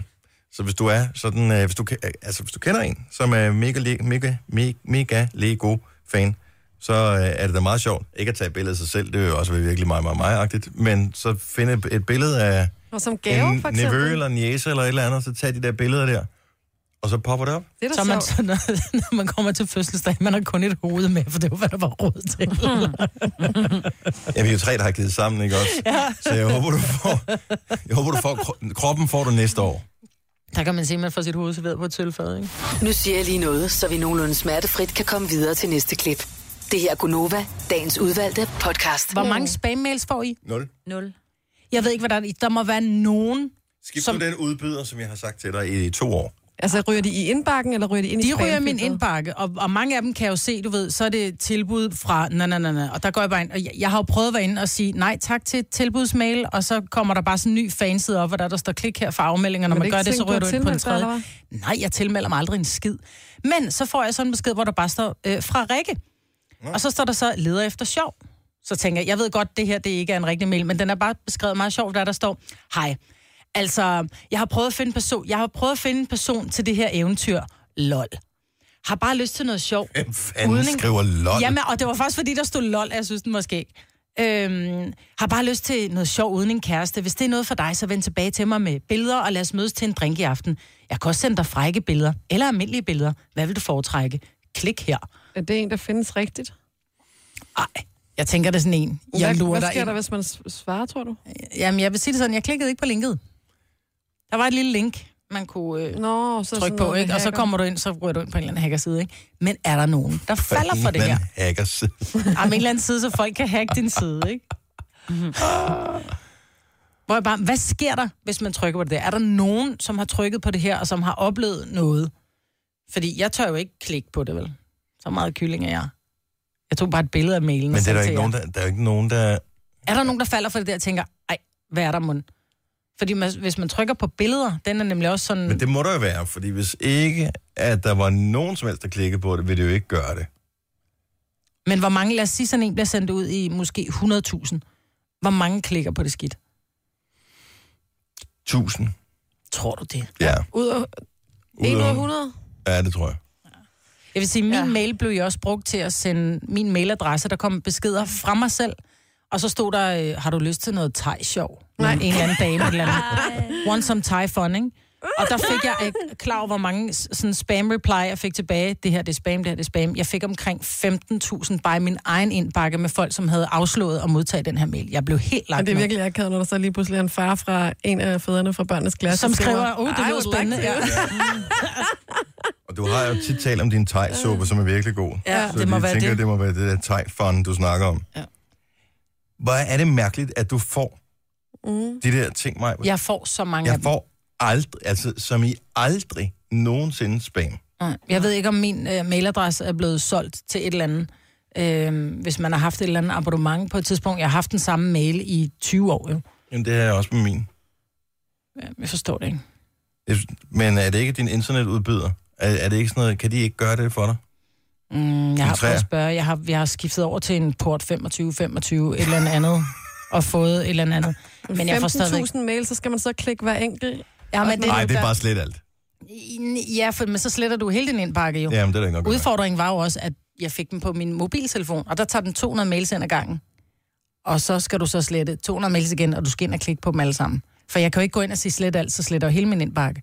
Så hvis du er sådan, øh, hvis, du, øh, altså, hvis du kender en, som er mega, mega, mega, mega Lego-fan, så øh, er det da meget sjovt. Ikke at tage et billede af sig selv, det vil jo også virkelig meget, meget, meget-agtigt, men så finde et, billede af Og som gave, en for eksempel. nevø eller en jæse eller et eller andet, så tag de der billeder der, og så popper det op. Det er Så man, så når, når man kommer til fødselsdag, man har kun et hoved med, for det var, hvad der var råd til. Ja, vi er jo tre, der har givet sammen, ikke også? Ja. Så jeg håber, du får, jeg håber, du får, kro- kroppen får du næste år. Der kan man se, at man får sit hoved serveret på et sølvfad, ikke? Nu siger jeg lige noget, så vi nogenlunde smertefrit kan komme videre til næste klip. Det her er Gunova, dagens udvalgte podcast. Hvor mange spam-mails får I? Nul. Nul. Jeg ved ikke, hvad der er. Der må være nogen. Skift Som- den udbyder, som jeg har sagt til dig i to år. Altså, ryger de i indbakken, eller ryger de ind i De ryger min indbakke, og, og mange af dem kan jeg jo se, du ved, så er det tilbud fra, na, na, na, na, og der går jeg bare ind, og jeg, jeg har jo prøvet at være inde og sige nej tak til tilbudsmail, og så kommer der bare sådan en ny fanside op, og der, der står klik her for afmeldinger, når man gør det, så ryger du ind på en tredje. Nej, jeg tilmelder mig aldrig en skid. Men så får jeg sådan en besked, hvor der bare står, øh, fra Rikke. Og så står der så, leder efter sjov. Så tænker jeg, jeg ved godt, det her det ikke er en rigtig mail, men den er bare beskrevet meget sjovt, der der står, hej, altså, jeg har prøvet at finde, person, jeg har prøvet at finde en person til det her eventyr, lol. Har bare lyst til noget sjov. Hvem fanden Uden en- skriver lol? Jamen, og det var faktisk fordi, der stod lol, jeg synes, den var skæg. Øhm, har bare lyst til noget sjov uden en kæreste. Hvis det er noget for dig, så vend tilbage til mig med billeder, og lad os mødes til en drink i aften. Jeg kan også sende dig frække billeder, eller almindelige billeder. Hvad vil du foretrække? Klik her. Er det en, der findes rigtigt? Ej, jeg tænker, det er sådan en. Jeg hvad, lurer hvad sker der, hvis man svarer, tror du? Jamen, jeg vil sige det sådan, jeg klikkede ikke på linket. Der var et lille link, man kunne øh, Nå, så trykke på, ikke? Og så kommer du ind, så ryger du ind på en eller anden hackerside, ikke? Men er der nogen, der falder for det her? Hackers. Om en eller anden side, så folk kan hacke din side, ikke? Hvor jeg bare, hvad sker der, hvis man trykker på det der? Er der nogen, som har trykket på det her, og som har oplevet noget? Fordi jeg tør jo ikke klikke på det, vel? Så meget kylling er jeg. Jeg tog bare et billede af mailen. Men det er der ikke nogen, der, der er ikke nogen, der... Er der nogen, der falder for det der og tænker, ej, hvad er der mund? Fordi man, hvis man trykker på billeder, den er nemlig også sådan... Men det må der jo være, fordi hvis ikke, at der var nogen som helst, der klikkede på det, ville det jo ikke gøre det. Men hvor mange, lad os sige, sådan en bliver sendt ud i måske 100.000. Hvor mange klikker på det skidt? 1000. Tror du det? Ja. Ud af, Ud 1 ud af af- 100? Ja, det tror jeg. Jeg vil sige, min Ja. mail blev jo også brugt til at sende min mailadresse. Der kom beskeder fra mig selv. Og så stod der, øh, har du lyst til noget thai-sjov? Nej. En eller anden dame, et eller andet. Want some thai fun, ikke? Og der fik jeg øh, klar over, hvor mange sådan spam reply jeg fik tilbage. Det her det er spam, det her det er spam. Jeg fik omkring 15.000 bare i min egen indbakke med folk, som havde afslået at modtage den her mail. Jeg blev helt lagt Og det er ned. virkelig akavet, når der så lige pludselig er en far fra en af fædrene fra børnenes klasse. Som skriver, åh, oh, det "I lyder spændende. like Ja. to." Og du har jo tit talt om din thai-suppe, som er virkelig god. Ja, Så det må de være tænker, det. det må være det der thai-fun, du snakker om. Ja. Hvor er det mærkeligt, at du får Mm. de der ting, mig. Jeg får så mange af Jeg dem. får aldrig, altså som i aldrig nogensinde spam. Nej. Jeg ved ikke, om min øh, mailadresse er blevet solgt til et eller andet. Øh, hvis man har haft et eller andet abonnement på et tidspunkt. Jeg har haft den samme mail i 20 år, jo. Jamen, det er jeg også med min. Ja, Jeg forstår det ikke. Jeg- Men er det ikke din internetudbyder? Er, er det ikke sådan noget, kan de ikke gøre det for dig? Mm, jeg har prøvet at spørge. Jeg har, jeg har skiftet over til en port 25-25, et eller andet og fået et eller andet. Men jeg får stadigvæk... 15.000 mails, så skal man så klikke hver enkelt. Ja, men det, Nej, det er bare slet alt. ja, for, men så sletter du hele din indbakke jo. Jamen, det er ikke nok. Udfordringen var jo også, at jeg fik dem på min mobiltelefon, og der tager den 200 mails ind ad gangen. Og så skal du så slette 200 mails igen, og du skal ind og klikke på dem alle sammen. For jeg kan jo ikke gå ind og sige slet alt, så sletter jeg hele min indbakke.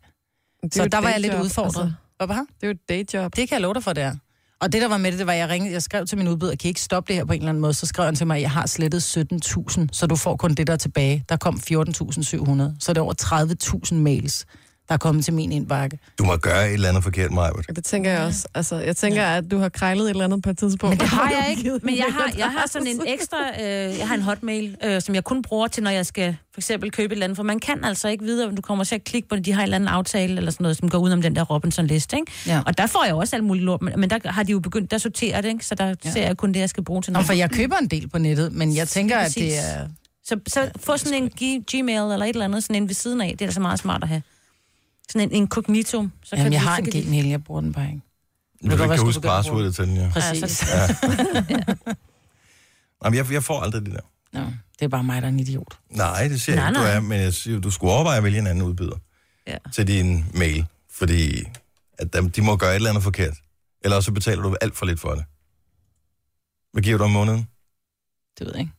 Det Så der var jeg lidt udfordret. Altså, Hvad var det er jo et dayjob. Det kan jeg love dig for, det er. Og det, der var med det, det var, at jeg ringede, jeg skrev til min udbyder, kan I ikke stoppe det her på en eller anden måde? Så skrev han til mig, at jeg har slettet 17.000, så du får kun det, der er tilbage. Der kom 14.700, så det er over 30.000 mails, der er kommet til min indbakke. Du må gøre et eller andet forkert, Majbert. Det tænker jeg også. Altså, jeg tænker, at du har krejlet et eller andet på et tidspunkt. Men det har jeg ikke. Men jeg har, jeg har sådan en ekstra, øh, jeg har en hotmail, øh, som jeg kun bruger til, når jeg skal for eksempel købe et eller andet. For man kan altså ikke vide, om du kommer til at klikke på det. De har en eller anden aftale eller sådan noget, som går ud om den der Robinson-liste. Ikke? Ja. Og der får jeg også alt muligt lort. Men, men der har de jo begyndt, der sorterer det, ikke? så der ja. ser jeg kun det, jeg skal bruge til Nå, noget. for jeg køber en del på nettet, men jeg tænker, at det Præcis. er... Så, så få sådan en Gmail eller et eller andet, sådan en ved siden af. Det er altså meget smart at have. Sådan en incognito. Så Jamen, de- jeg har en kan Gmail, jeg bruger den bare ikke. Du godt kan jeg huske passwordet til den, ja. Præcis. Ja, Jamen, jeg, jeg får aldrig det der. Nå, det er bare mig, der er en idiot. Nej, det siger jeg Nej, ikke, du er, men jeg siger, du skulle overveje at vælge en anden udbyder Ja. til din mail, fordi at dem, de må gøre et eller andet forkert. Eller så betaler du alt for lidt for det. Hvad giver du om måneden? Det ved jeg ikke.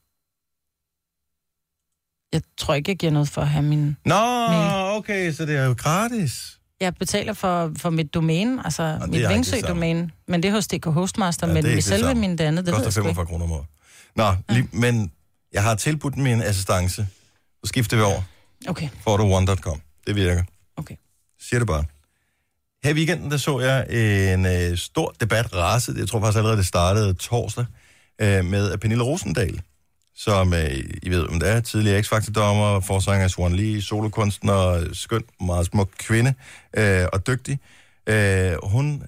Jeg tror ikke, jeg giver noget for at have min... Nå, Mail. okay, så det er jo gratis. Jeg betaler for, for mit domæne, altså er mit. Vingsø-domæne. Men det er hos DK Hostmaster, Ja, ja, men det selve min det andet, Det koster jeg sgu ikke. 45 kroner om året. Nå, lige, men jeg har tilbudt min assistance. Så skifter vi over. Okay, Får du one.com. Det virker. okay. Siger det bare. Her i weekenden, der så jeg en øh, stor debat rase. Jeg tror faktisk allerede, det startede torsdag øh, med Pernille Rosendal, som, øh, I ved, om det er, tidligere X-Factor-dommer, forsanger Swan Lee, solokunstner, skøn, meget smuk kvinde øh, og dygtig. Øh, hun,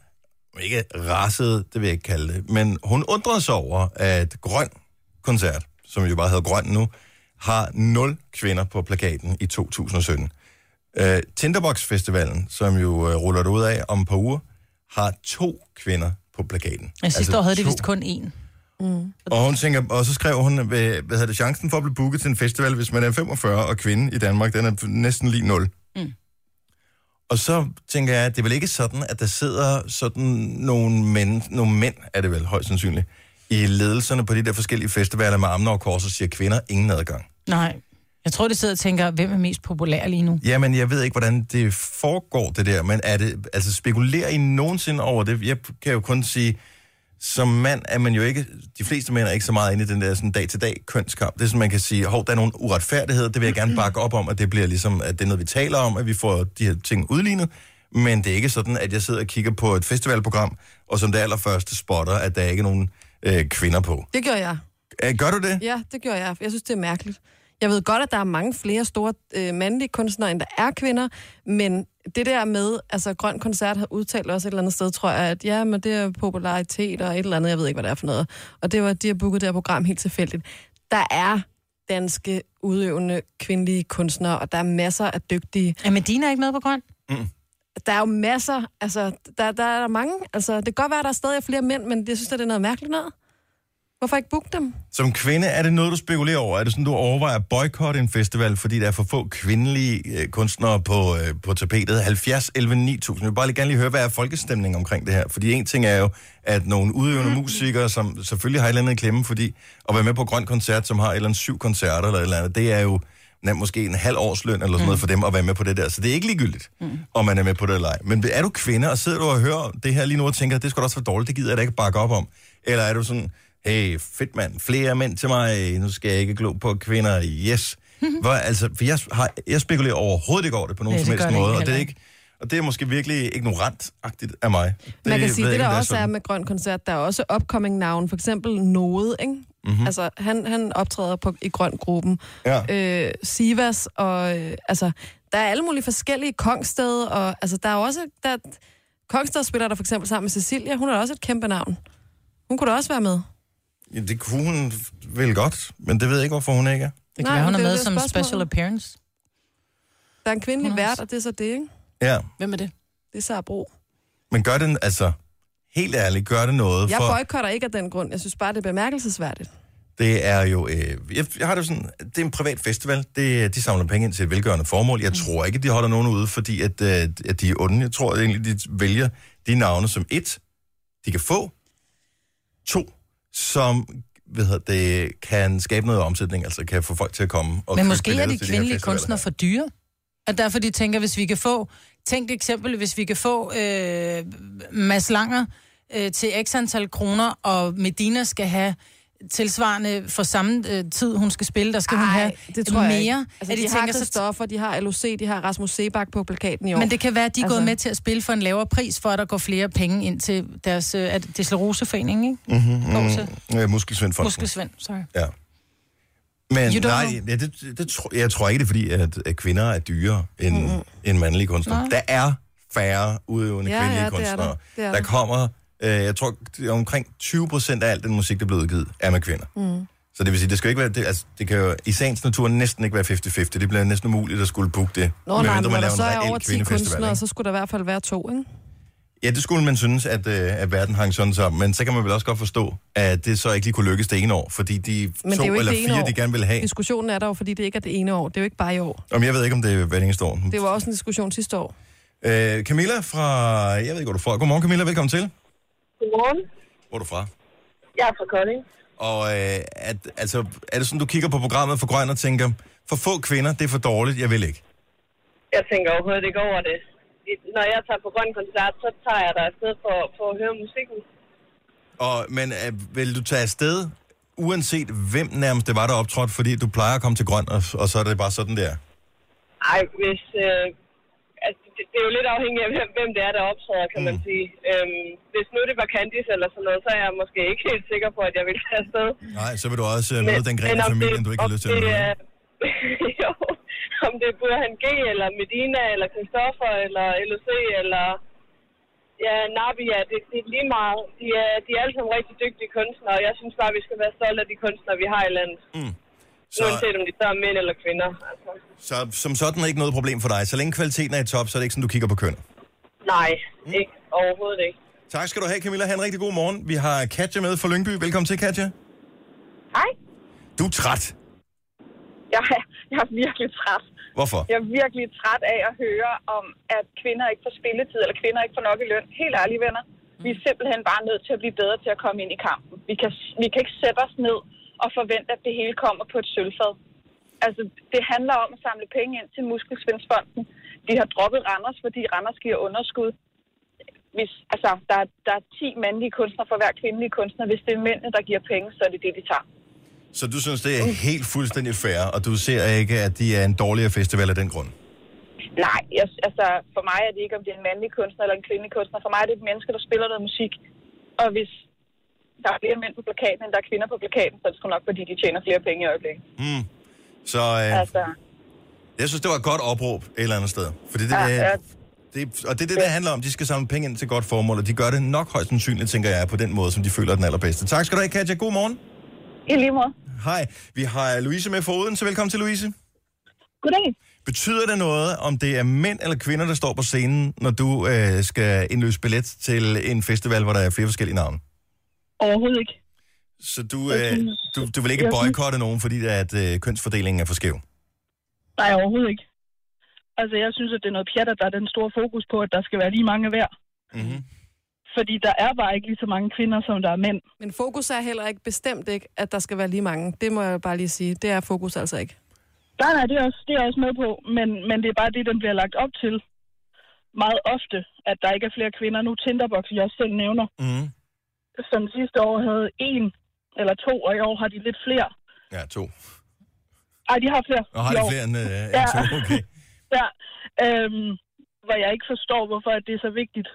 ikke rasede, det vil jeg ikke kalde det, men hun undrede sig over, at Grøn Koncert, som jo bare hedder Grøn nu, har nul kvinder på plakaten i 2017. Øh, Tinderbox Festivalen, som jo øh, ruller det ud af om et par uger, har to kvinder på plakaten. Jeg sidste altså, år havde de to. vist kun én. Og, hun tænker, og så skrev hun, hvad, hvad hedder det, chancen for at blive booket til en festival, hvis man er 45 og kvinde i Danmark, den er næsten lige 0. Mm. Og så tænker jeg, at det er vel ikke sådan, at der sidder sådan nogle mænd, nogle mænd er det vel højst sandsynligt, i ledelserne på de der forskellige festivaler med armene over kors og siger kvinder ingen adgang. Nej. Jeg tror, de sidder og tænker, hvem er mest populær lige nu? Jamen, jeg ved ikke, hvordan det foregår, det der, men er det, altså spekulerer I nogensinde over det? Jeg kan jo kun sige, som mand er man jo ikke, de fleste mænd er ikke så meget inde i den der sådan dag-til-dag kønskamp. Det er sådan, man kan sige, hov, der er nogle uretfærdigheder, det vil jeg gerne bakke op om, at det bliver ligesom, at det er noget, vi taler om, at vi får de her ting udlignet. Men det er ikke sådan, at jeg sidder og kigger på et festivalprogram, og som det allerførste spotter, at der ikke er nogen øh, kvinder på. Det gør jeg. Øh, Gør du det? Ja, det gør jeg. Jeg synes, det er mærkeligt. Jeg ved godt, at der er mange flere store øh, mandlige kunstnere, end der er kvinder, men det der med, altså Grøn Koncert har udtalt også et eller andet sted, tror jeg, at ja, men det er popularitet og et eller andet, jeg ved ikke, hvad det er for noget. Og det var, de har booket det her program helt tilfældigt. Der er danske udøvende kvindelige kunstnere, og der er masser af dygtige. Er Medina ikke med på grøn? Der er jo masser, altså, der, der er mange. Altså, det kan godt være, at der er stadig flere mænd, men jeg synes, at det er noget mærkeligt noget. Hvorfor ikke booke dem? Som kvinde, er det noget, du spekulerer over? Er det sådan, du overvejer at boykotte en festival, fordi der er for få kvindelige øh, kunstnere på, øh, på tapetet? 70, 11, 9000. Jeg vil bare lige gerne lige høre, hvad er folkestemningen omkring det her? Fordi en ting er jo, at nogle udøvende musikere, som selvfølgelig har et eller andet klemme, fordi at være med på Grøn Koncert, som har et eller andet syv koncerter eller et eller andet, det er jo nem, måske en halv årsløn eller sådan noget for dem at være med på det der. Så det er ikke ligegyldigt, mm. om man er med på det eller ej. Men er du kvinde, og sidder du og hører det her lige nu og tænker, det skal også være dårligt, det gider jeg da ikke bakke op om? Eller er du sådan, hey, fedt mand, flere mænd til mig, nu skal jeg ikke glo på kvinder, yes. Hvor, altså, for jeg, har, jeg spekulerer overhovedet ikke over det på nogen Nej, som helst måde, og det er ikke og det er måske virkelig ignorantagtigt af mig. Det Man kan sige, det der ikke, også er sådan. med Grøn Koncert, der er også upcoming navn, for eksempel Node, ikke? Mhm. Mm-hmm. Altså, han, han optræder på, i Grøn-gruppen. Ja. Øh, Sivas, og øh, altså, der er alle mulige forskellige Kongsted, og altså, der er også, der, Kongsted spiller der for eksempel sammen med Cecilia, hun er også et kæmpe navn. Hun kunne da også være med. Ja, det kunne hun vel godt, men det ved jeg ikke, hvorfor hun ikke er. Det kan Nej, være, hun er med som spørgsmålet. special appearance. Der er en kvindelig Hun vært, også- og det er så det, ikke? Ja, Hvem er det? Det er Sara Bro. men gør den, altså, helt ærligt, gør det noget Jeg for... boykotter ikke af den grund. Jeg synes bare, det er bemærkelsesværdigt. Det er jo, øh, jeg, jeg har det sådan, det er en privat festival, det, de samler penge ind til et velgørende formål. Jeg tror ikke, de holder nogen ude, fordi at, øh, at de er onde. Jeg tror egentlig, de vælger de navne som et, de kan få, to, som hvad hedder det, kan skabe noget omsætning, altså kan få folk til at komme og Men måske er de kvindelige festivaler kunstnere for dyre. Og derfor de tænker, hvis vi kan få... Tænk eksempel, hvis vi kan få øh, Mads Langer øh, til x antal kroner, og Medina skal have tilsvarende for samme øh, tid, hun skal spille, der skal hun have det tror jeg mere. ikke. Altså, at de, de, har tænker, så Christoffer, de har LOC, de har Rasmus Sebak på plakaten i år. Men det kan være, at de er Altså- gået med til at spille for en lavere pris, for at der går flere penge ind til deres... Øh, er det er Scleroseforening, ikke? Mhm, Går til. Ja, Muskelsvindfonden. Muskelsvend, sorry. Ja. Men nej, ja, det, det, tro, jeg tror ikke, det er fordi, at, at kvinder er dyrere end, mm. end mandlige kunstnere. Nej. Der er færre udøvende Ja, kvindelige ja, det er kunstnere. der. Det er der der. kommer, øh, jeg tror, det er omkring 20 procent af al den musik, der bliver udgivet, er med kvinder. Mm. Så det vil sige, det skal ikke være, det, altså, det kan jo i sagens natur næsten ikke være 50-50. Det bliver næsten umuligt at skulle booke det. Nå, nej, men når der så er over 10 kvindefestival, kunstnere, så skulle der i hvert fald være to, ikke? Ja, det skulle man synes, at, øh, at verden hang sådan sammen. Men så kan man vel også godt forstå, at det så ikke lige kunne lykkes det ene år, fordi de Men to er eller fire, år. de gerne ville have. Diskussionen er der jo, fordi det ikke er det ene år. Det er jo ikke bare i år. Om jeg ved ikke, om det er hver eneste år. Det var også en diskussion sidste år. Øh, Camilla fra... Jeg ved ikke, hvor du er fra. Godmorgen, Camilla. Velkommen til. Godmorgen. Hvor er du fra? Jeg er fra Kolding. Og øh, at, altså, er det sådan, du kigger på programmet for grøn og tænker, for få kvinder, det er for dårligt, jeg vil ikke. Jeg tænker overhovedet ikke over det. Når jeg tager på grøn koncert, så tager jeg der afsted for, for at høre musikken. Og, men øh, vil du tage afsted, uanset hvem nærmest det var, der optrådte, fordi du plejer at komme til grøn, og, og så er det bare sådan der? Ej, hvis... Øh, det, det, er jo lidt afhængigt af, hvem, hvem det er, der optræder, kan mm. man sige. Øhm, hvis nu det var Candice eller sådan noget, så er jeg måske ikke helt sikker på, at jeg vil tage afsted. Nej, så vil du også øh, møde den gren af om familien, det- du ikke har lyst til at møde. er- jo, om det er Burhan G, eller Medina, eller Christoffer, eller LOC, eller ja, Nabi, ja, det, det er lige meget. De er, de er alle sammen rigtig dygtige kunstnere, og jeg synes bare, vi skal være stolte af de kunstnere, vi har i landet. Så, Uanset om de så er mænd eller kvinder. Altså. så som sådan er ikke noget problem for dig. Så længe kvaliteten er i top, så er det ikke sådan, du kigger på køn. Nej, ikke. Overhovedet ikke. Tak skal du have, Camilla. Ha' en rigtig god morgen. Vi har Katja med fra Lyngby. Velkommen til, Katja. Hej. Du er træt. Jeg er, jeg er virkelig træt. Hvorfor? Jeg er virkelig træt af at høre om, at kvinder ikke får spilletid, eller kvinder ikke får nok i løn. Helt ærligt, venner. Vi er simpelthen bare nødt til at blive bedre til at komme ind i kampen. Vi kan, vi kan ikke sætte os ned og forvente, at det hele kommer på et sølvfad. Altså, det handler om at samle penge ind til Muskelsvindsfonden. De har droppet Randers, fordi Randers giver underskud. Hvis, altså, der, er- der er 10 mandlige kunstnere for hver kvindelige kunstner. Hvis det er mændene, der giver penge, så er det det, de tager. Så du synes, det er helt fuldstændig fair, og du ser ikke, at de er en dårligere festival af den grund? Nej, jeg, altså for mig er det ikke, om det er en mandlig kunstner eller en kvindelig kunstner. For mig er det et menneske, der spiller noget musik. Og hvis der er flere mænd på plakaten, end der er kvinder på plakaten, så er det sgu nok, fordi de tjener flere penge i øjeblikket. Mm. Så øh, Altså, jeg synes, det var et godt opråb et eller andet sted. Fordi det, Ja, ja. det, og det er det, det handler om. De skal samle penge ind til godt formål, og de gør det nok højst sandsynligt, tænker jeg, på den måde, som de føler er den allerbedste. Tak skal du have, Katja. God morgen. i lige måde. Hej. Vi har Louise med for så velkommen til Louise. Goddag. Betyder det noget, om det er mænd eller kvinder, der står på scenen, når du øh, skal indløse billet til en festival, hvor der er flere forskellige navne? Overhovedet ikke. Så du, øh, du, du vil ikke boykotte nogen, fordi at øh, kønsfordelingen er for skæv? Nej, overhovedet ikke. Altså, jeg synes, at det er noget pjat, at der er den store fokus på, at der skal være lige mange hver. Mm-hmm. Fordi der er bare ikke lige så mange kvinder, som der er mænd. Men fokus er heller ikke bestemt ikke, at der skal være lige mange. Det må jeg bare lige sige. Det er fokus altså ikke. Nej, nej, det er, også, det er jeg også med på, men, men det er bare det, den bliver lagt op til meget ofte, at der ikke er flere kvinder. Nu Tinderbox, jeg også selv nævner, Mm. Som sidste år havde en eller to, og i år har de lidt flere. Ja, to. Ej, de har flere. Og har de flere end, øh, end Ja. to? Okay. Ja, øhm, hvor jeg ikke forstår, hvorfor det er så vigtigt.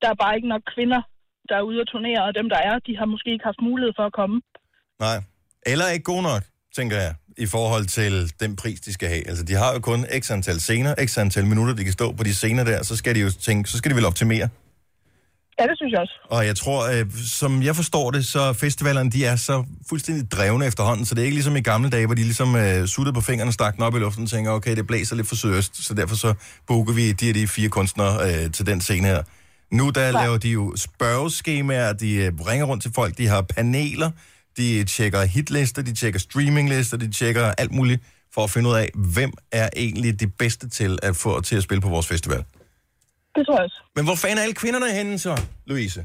Der er bare ikke nok kvinder, der er ude at turnere, og dem, der er, de har måske ikke haft mulighed for at komme. Nej. Eller ikke god nok, tænker jeg, i forhold til den pris, de skal have. Altså, de har jo kun x antal scener, x antal minutter, de kan stå på de scener der, så skal de jo tænke, så skal de vel optimere. Ja, det synes jeg også. Og jeg tror, øh, som jeg forstår det, så festivalerne, de er så fuldstændig drevne efterhånden, så det er ikke ligesom i gamle dage, hvor de ligesom øh, suttede på fingrene, stak den op i luften og tænker, okay, det blæser lidt for sydøst, så derfor så booker vi de her de fire kunstnere øh, til den scene her. Nu der laver de jo spørgeskemaer, de øh, ringer rundt til folk, de har paneler, de tjekker hitlister, de tjekker streaminglister, de tjekker alt muligt for at finde ud af, hvem er egentlig de bedste til at få til at spille på vores festival. Det tror jeg også. Men hvor fanden er alle kvinderne henne så, Louise?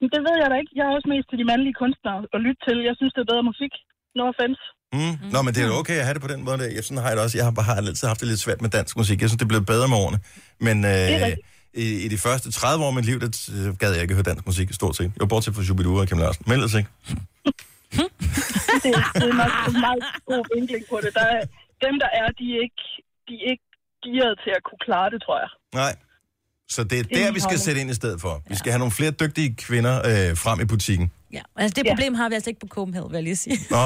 Men det ved jeg da ikke. Jeg er også mest til de mandlige kunstnere at lytte til. Jeg synes, det er bedre musik. No offense. Mm. Mm. Nå, men det er jo okay at have det på den måde. der. Jeg, sådan har jeg det også. Jeg har, bare- har altid haft det lidt svært med dansk musik. Jeg synes, det er blevet bedre med årene. Men øh, i, i, de første 30 år af mit liv, der øh, gad jeg ikke høre dansk musik stort set. Jo, bortset fra Shubidua og Kim Larsen. Men ellers ikke. Det, det er nok en meget god vinkling på det. Der er, dem, der er, de er ikke, de er ikke gearet til at kunne klare det, tror jeg. Nej. Så det er der, vi skal sætte ind i stedet for. Vi skal have nogle flere dygtige kvinder øh, frem i butikken. Ja, altså det Ja. problem har vi altså ikke på Copenhagen, vil jeg lige sige. Nå.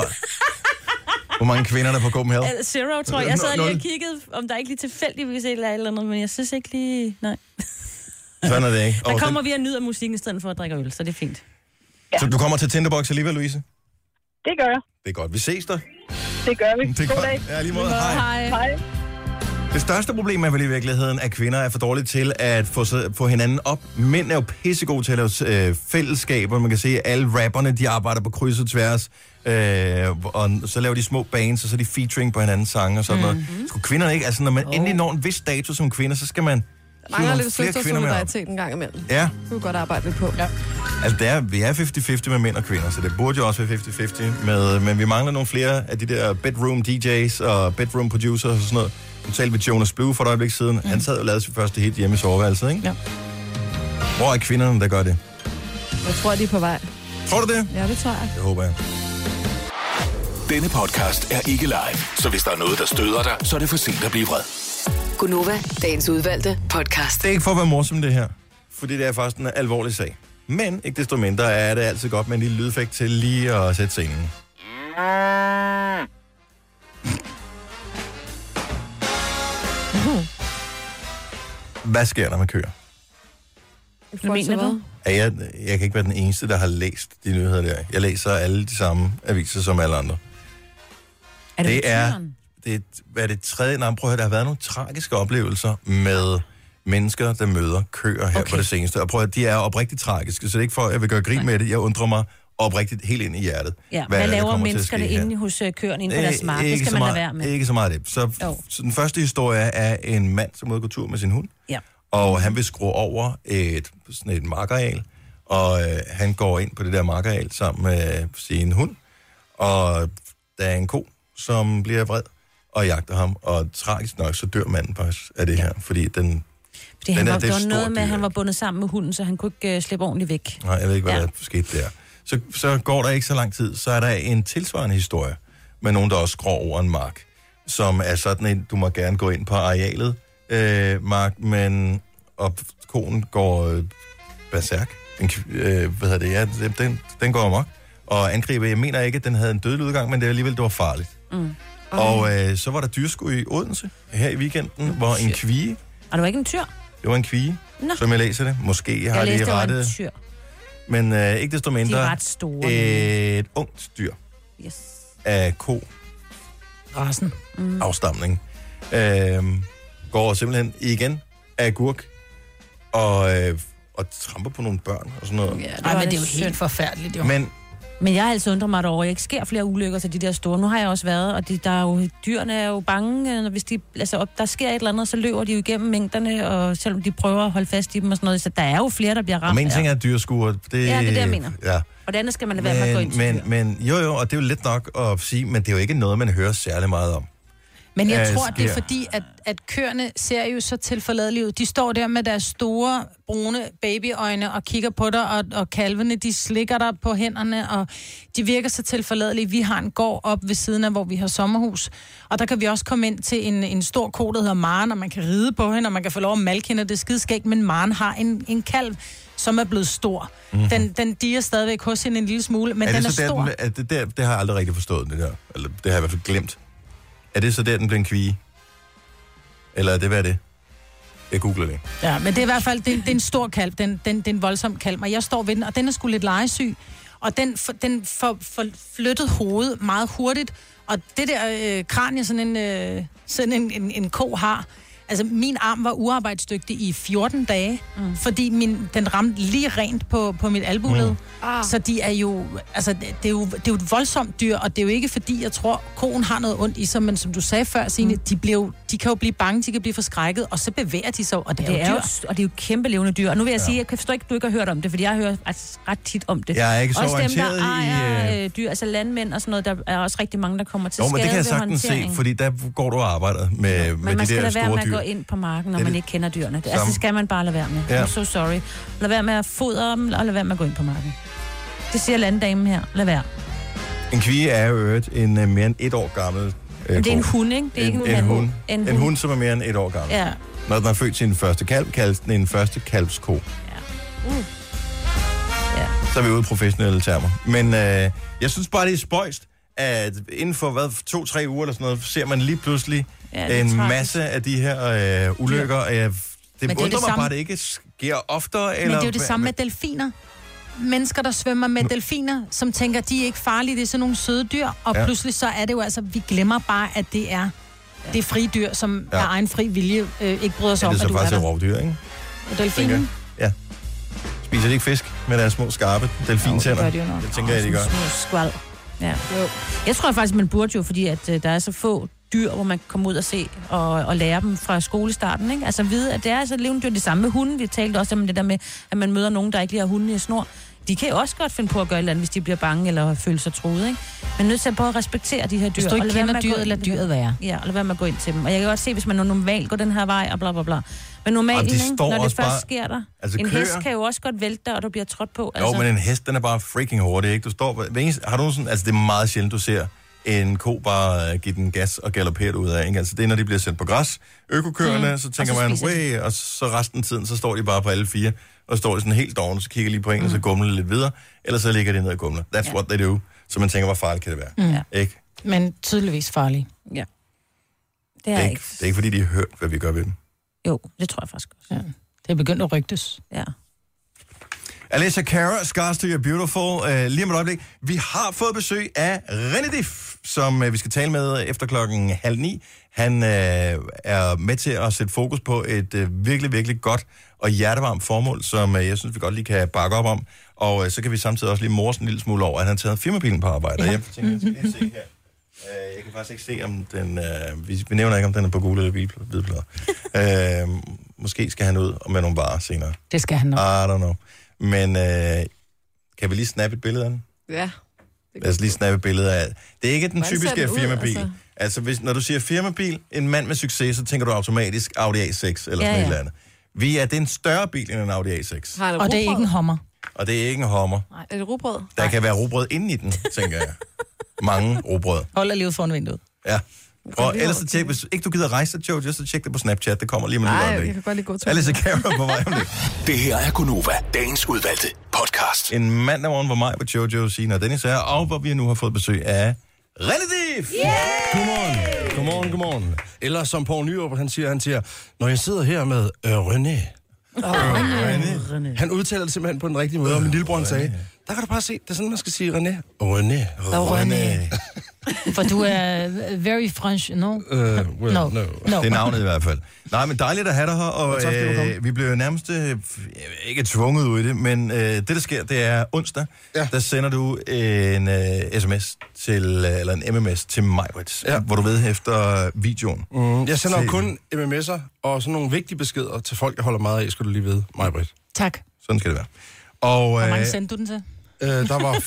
Hvor mange kvinder er der på Copenhagen? Uh, Zero, tror jeg. Jeg sad lige og kiggede, om der ikke lige tilfældigvis er et eller andet, men jeg synes ikke lige... Nej. Sådan er det ikke. Der Og kommer vi og nyder musikken i stedet for at drikke øl, så det er fint. den, så du kommer til Tinderbox alligevel, Louise? Det gør jeg. Det er godt. Vi ses der. Det gør vi. Det er God godt. dag. Ja, lige måde. Hej. Hej. Hej. Det største problem er vel i virkeligheden, at kvinder er for dårlige til at få, få hinanden op. Mænd er jo pissegode til at lave øh, fællesskaber. Man kan se, at alle rapperne, de arbejder på kryds og tværs. Øh, og så laver de små bands, og så er de featuring på hinandens sange og sådan Mhm. mm-hmm. noget. Skulle kvinderne ikke? Altså, når man oh. endelig når en vis status som kvinde, så skal man mangler lidt flere søster kvinder med op. solidaritet en gang imellem. Ja, Det kunne vi godt arbejde lidt på. Ja. altså det er, vi er 50-50 med mænd og kvinder, så det burde jo også være 50-50. Med, men vi mangler nogle flere af de der bedroom DJ's og bedroom producers og sådan noget. Nu talte vi Jonas Blue for et øjeblik siden. Mm. Han sad og lavede sit første hit hjemme i soveværelset, ikke? Ja. Hvor er kvinderne, der gør det? Jeg tror, de er på vej. Tror du det? Ja, det tror jeg. Det håber jeg. Denne podcast er ikke live, så hvis der er noget, der støder dig, så er det for sent at blive vred. Gunova, dagens udvalgte podcast. Det er ikke for at være morsom, det her. Fordi det er faktisk en alvorlig sag. Men ikke desto mindre er det altid godt med en lille lydeffekt til lige at sætte scenen. Hvad sker der med køer? Hvad mener du? Er jeg, jeg kan ikke være den eneste, der har læst de nyheder der. Jeg læser alle de samme aviser som alle andre. Er det, Det er, det er, hvad er det tredje? Nej, prøv at høre, der har været nogle tragiske oplevelser med mennesker, der møder køer her okay. på det seneste. Og prøv at høre, de er oprigtigt tragiske, så det er ikke for, at jeg vil gøre grin med det. Jeg undrer mig oprigtigt helt ind i hjertet. Ja, hvad hvad, der laver menneskerne inde hos øh, køerne inde på deres mark? Det skal man lade være med. Ikke så meget af det. Så, Jo. så den første historie er en mand, som er ude tur med sin hund. Ja. Og han vil skrue over et, sådan et markeral, og øh, han går ind på det der markeral sammen med sin hund, og der er en ko, som bliver vred og jagter ham, og tragisk nok, så dør manden faktisk af det her, fordi den... Fordi han Den er- var, det er det et var noget med, at han var bundet sammen med hunden, så han kunne ikke uh, slippe ordentligt væk. Nej, jeg ved ikke, hvad ja. Ja. der skete der. Så, så går der ikke så lang tid, så er der en tilsvarende historie med nogen, der også skråer over en mark, som er sådan en, du må gerne gå ind på arealet, øh, mark, men og konen går øh, berserk. Den, øh, hvad hedder det? Ja, den, den, går amok og angriber. Jeg mener ikke, at den havde en dødelig udgang, men det alligevel, det var farligt. Mm. Og øh, så var der dyrskud i Odense her i weekenden, hvor en kvige, Og det var ikke en tyr. det var en kvige, Nå. som jeg læser det. Måske har Jeg de læste, det var en rettet, tyr. Men øh, ikke desto De mindre er ret store. et ungt dyr Yes. af ko Rassen. mm. afstamning. Øh, går simpelthen igen af gurk og, øh, og tramper på nogle børn og sådan noget. Ja, det Ej, men det er jo helt forfærdeligt, jo. Men Men jeg har altså undret mig over, at der ikke sker flere ulykker til de der store. Nu har jeg også været, og de, der er jo, dyrene er jo bange, øh, når hvis de, altså, op, der sker et eller andet, så løber de jo igennem mængderne, og selvom de prøver at holde fast i dem og sådan noget, så der er jo flere, der bliver ramt. om en ting er dyrskuer. Det, Ja, det er det, jeg mener. Ja. Og det andet skal man lade være med at gå ind Men, til men, men jo, jo, og det er jo lidt nok at sige, men det er jo ikke noget, man hører særlig meget om. Men jeg tror, det er fordi, at, at køerne ser jo så tilforladelige ud. De står der med deres store, brune babyøjne og kigger på dig, og, og kalvene, de slikker dig på hænderne, og de virker så tilforladelige. Vi har en gård op ved siden af, hvor vi har sommerhus, og der kan vi også komme ind til en, en stor ko, der hedder Maren, og man kan ride på hende, og man kan få lov at malke hende, og det er skideskægt, men Maren har en, en kalv, som er blevet stor. Mm-hmm. Den, den diger stadigvæk hos hende en lille smule, men er den er så der, stor. den, er det, der, det har jeg aldrig rigtig forstået, det der. Eller det har jeg i hvert fald glemt. Er det så der, den bliver en kvige? Eller er det, hvad er det? Jeg googler det. Ja, men det er i hvert fald, det, det er en stor kalv, den, den, det er en voldsom kalv, og jeg står ved den, og den er sgu lidt legesyg, og den, for, den for, for flyttet hovedet meget hurtigt, og det der øh, kranje, sådan en, øh, sådan en, en, en ko har, altså min arm var uarbejdsdygtig i 14 dage, mm. fordi min, den ramte lige rent på, på mit albuled. Mm. Ah. Så de er jo, altså det er jo, det er jo et voldsomt dyr, og det er jo ikke fordi, jeg tror, koen har noget ondt i sig, men som du sagde før, Signe, mm. de, bliver jo, de kan jo blive bange, de kan blive forskrækket, og så bevæger de sig, og det er, Det jo er dyr. jo, og det er jo kæmpe levende dyr. Og nu vil jeg ja. sige, jeg kan forstå ikke, at du ikke har hørt om det, fordi jeg hører ret, ret tit om det. Jeg er ikke så også dem, der orienteret i, ejer øh, øh, dyr, altså landmænd og sådan noget, der er også rigtig mange, der kommer til Jo, skade men det kan jeg sagtens se, fordi der går du og arbejder med, med Men man de der store med dyr. Gå ind på marken, når Det man ikke kender dyrene. Det, altså, det skal man bare lade være med. Ja. I'm so sorry. Lad være med at fodre dem, og lad være med at gå ind på marken. Det siger landdamen her. Lad være. En kvige er jo øvrigt en uh, mere end et år gammel uh, det er en hund, ikke? Det er ikke en, en, en hund. En En hund, som er mere end et år gammel. Ja. Når den har født sin første kalv, kaldes den en første kalvsko. Uh. Ja. Så er vi ude i professionelle termer. Men øh, jeg synes bare, det er spøjst, at inden for hvad, to-tre uger eller sådan noget, ser man lige pludselig Ja, ja, det er en tragisk. masse af de her øh, ulykker. Og jeg, det, det er undrer det mig samme- bare, at det ikke sker oftere. Men Eller, det er jo det samme med delfiner. Mennesker, der svømmer med delfiner, som tænker, de er ikke farlige, det er sådan nogle søde dyr, og Ja. ja. pludselig så er det jo altså, vi glemmer bare, at det er det er frie dyr, som Ja. ja. af egen fri vilje øh, ikke bryder sig Ja, om, det er at så du er faktisk et der. rovdyr, ikke? Og delfinen? Ja. Spiser de ikke fisk med deres små skarpe delfintænder? gør de jo nok. Det tænker jeg, de gør. Små skvald. Ja. Jo. Jeg tror faktisk, man burde jo, fordi at, øh, der er så få dyr, hvor man kan komme ud og se og, og lære dem fra skolestarten. Ikke? Altså vide, at det er altså levende dyr. Det samme med hunden. Vi talte også om det der med, at man møder nogen, der ikke lige har hunden i snor. De kan jo også godt finde på at gøre et eller andet, hvis de bliver bange eller føler sig truet. Ikke? Men er nødt til at prøve at respektere de her dyr. Hvis du ikke og lade være kender dyret, lad dyret være. Ja, og lad være med at gå ind til dem. Og jeg kan godt se, hvis man normalt går den her vej, og bla bla bla. Men normalt, de ikke? når det først bare- sker der. Altså, en køer- hest kan jo også godt vælte dig, og du bliver trådt på. Jo, men en hest, den er bare freaking hurtig, ikke? Du står, hver eneste, har du sådan, altså det er meget sjældent, du ser en ko bare uh, give den gas og galoppere ud af, ikke? Altså det er, når de bliver sendt på græs. Økokørende, mm. så tænker så man, way, og så resten af tiden, så står de bare på alle fire, og står de sådan helt doven, så kigger lige på en, mm. og så gumler lidt videre, eller så ligger de ned og gumler. That's ja. what they do. Så man tænker, hvor farligt kan det være? Mm. Ja. Ikke? Men tydeligvis farlige. Ja. Det Det er er, ikke. ikke, det er ikke, fordi de har hørt, hvad vi gør ved dem. Jo, det tror jeg faktisk også. Ja. Det er begyndt at rygtes. Ja. Alicia Cara, Scars to Your Beautiful. Uh, lige om et øjeblik. Vi har fået besøg af René Diff, som uh, vi skal tale med efter klokken halv ni. Han uh, er med til at sætte fokus på et uh, virkelig, virkelig godt og hjertevarmt formål, som uh, jeg synes, vi godt lige kan bakke op om. Og uh, så kan vi samtidig også lige morse en lille smule over, at han har taget firmabilen på arbejde. Ja. Jeg tænker, jeg skal lige se her. Uh, jeg kan faktisk ikke se, om den... Uh, vi, vi nævner ikke, om den er på gule eller hvide plader. uh, måske skal han ud med nogle varer senere. Det skal han nok. I don't know. Men øh, kan vi lige snappe et billede af den? Ja. Lad os lige snappe et billede af Det er ikke den Hvordan typiske den ud, firmabil. altså? Altså, hvis, når du siger firmabil, en mand med succes, så tænker du automatisk Audi A6 eller Ja, sådan ja, et eller andet. Vi er, det er en større bil end en Audi A6. Har Og det er ikke en hummer. Og det er ikke en Hummer. Er det rugbrød? Der kan være robrød inde i den, tænker jeg. Mange robrød. Holder livet foran vinduet. Ja. Og ellers så tjek, hvis ikke du gider rejse dig, Jojo, så tjek det på Snapchat. Det kommer lige med Nej, lidt jeg øjeblik. kan godt lige gå til. Alice Cara på vej om det. Det her er Gunova, dagens udvalgte podcast. En mandag morgen, hvor mig, hvor Jojo, Sina og Dennis er, og hvor vi nu har fået besøg af René Sif. Godmorgen. Godmorgen, godmorgen. Eller som Poul Nyrup, han siger, han siger, når jeg sidder her med øh, René. René. Han udtaler det simpelthen på den rigtige måde, og min lillebror sagde, der kan du bare se, det er sådan, man skal sige René. René. René. For du er very French, no? Uh, well, No. no. No. Det er navnet i hvert fald. Nej, men dejligt at have dig her, og tak, du kom. øh, vi blev jo nærmest øh, ikke tvunget ud i det, men øh, det, der sker, det er onsdag, ja. Der sender du en øh, sms til, øh, eller en MMS til Majbrits, ja. Hvor du ved efter videoen. Mm, jeg sender jo Se. kun MMS'er og sådan nogle vigtige beskeder til folk, jeg holder meget af, skal du lige vide, Britt. Tak. Sådan skal det være. Og, Hvor mange øh, sendte du den til? Øh, der var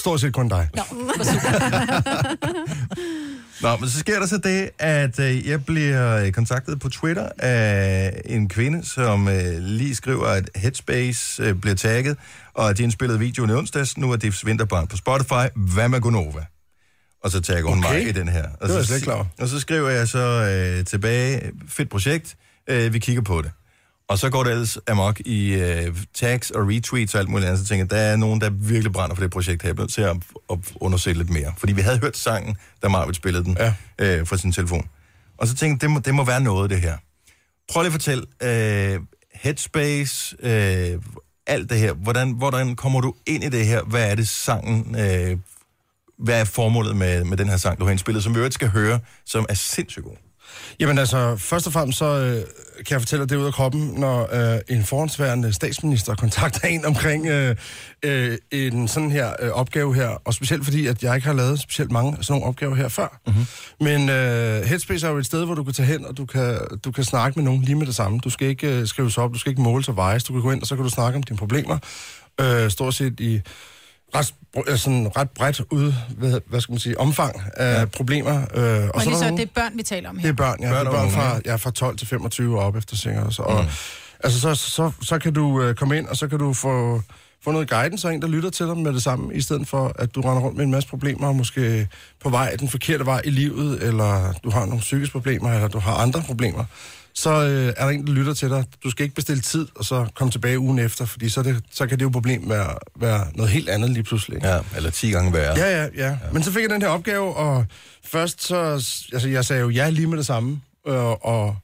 stort set kun dig. Nå, men så sker der så det, at øh, jeg bliver øh, kontaktet på Twitter af en kvinde, som øh, lige skriver, at Headspace øh, bliver tagget, og at de indspillede videoen i onsdags. Nu er det vinterbarn på Spotify. Hvad med Gunova? Og så tagger hun Okay. mig i den her. Og Det var så, jeg slet ikke klar. Og så skriver jeg så øh, tilbage, fedt projekt, øh, vi kigger på det. Og så går det ellers amok i øh, tags og retweets og alt muligt andet. Så tænker jeg, der er nogen, der virkelig brænder for det projekt her. Jeg nødt til at, at undersøge lidt mere. Fordi vi havde hørt sangen, da Marvitt spillede den Ja. øh, fra sin telefon. Og så tænkte jeg, det må, det må være noget, det her. Prøv lige at fortælle, øh, Headspace, øh, alt det her. Hvordan, hvordan kommer du ind i det her? Hvad er det sangen, øh, hvad er formålet med, med den her sang, du har indspillet, som vi ikke skal høre, som er sindssygt god? Jamen altså, først og fremmest så øh, kan jeg fortælle dig det ud af kroppen, når øh, en forhåndsværende statsminister kontakter en omkring øh, øh, en sådan her øh, opgave her, og specielt fordi, at jeg ikke har lavet specielt mange sådan nogle opgaver her før. Mm-hmm. Men øh, Headspace er jo et sted, hvor du kan tage hen, og du kan, du kan snakke med nogen lige med det samme. Du skal ikke øh, skrives op, du skal ikke måles og vejes, du kan gå ind, og så kan du snakke om dine problemer, øh, stort set i ret, sådan ret bredt ud, hvad, hvad skal man sige, omfang af ja. problemer. Øh, og Og så lige så, det er børn, vi taler om her. det er børn, ja. Børn og det er børn fra, ja. fra 12 til 25 og op efter singer også. Og, mm. altså, så, så, så kan du øh, komme ind, og så kan du få, få noget guidance og en, der lytter til dig med det samme, i stedet for, at du render rundt med en masse problemer, og måske på vej den forkerte vej i livet, eller du har nogle psykiske problemer, eller du har andre problemer. Så øh, er der en, der lytter til dig. Du skal ikke bestille tid, og så komme tilbage ugen efter, fordi så, det, så kan det jo problem være, være noget helt andet lige pludselig. Ja, eller 10 gange værre. Ja, ja, ja. Men så fik jeg den her opgave, og først så... Altså, jeg sagde jo ja lige med det samme. Og, og,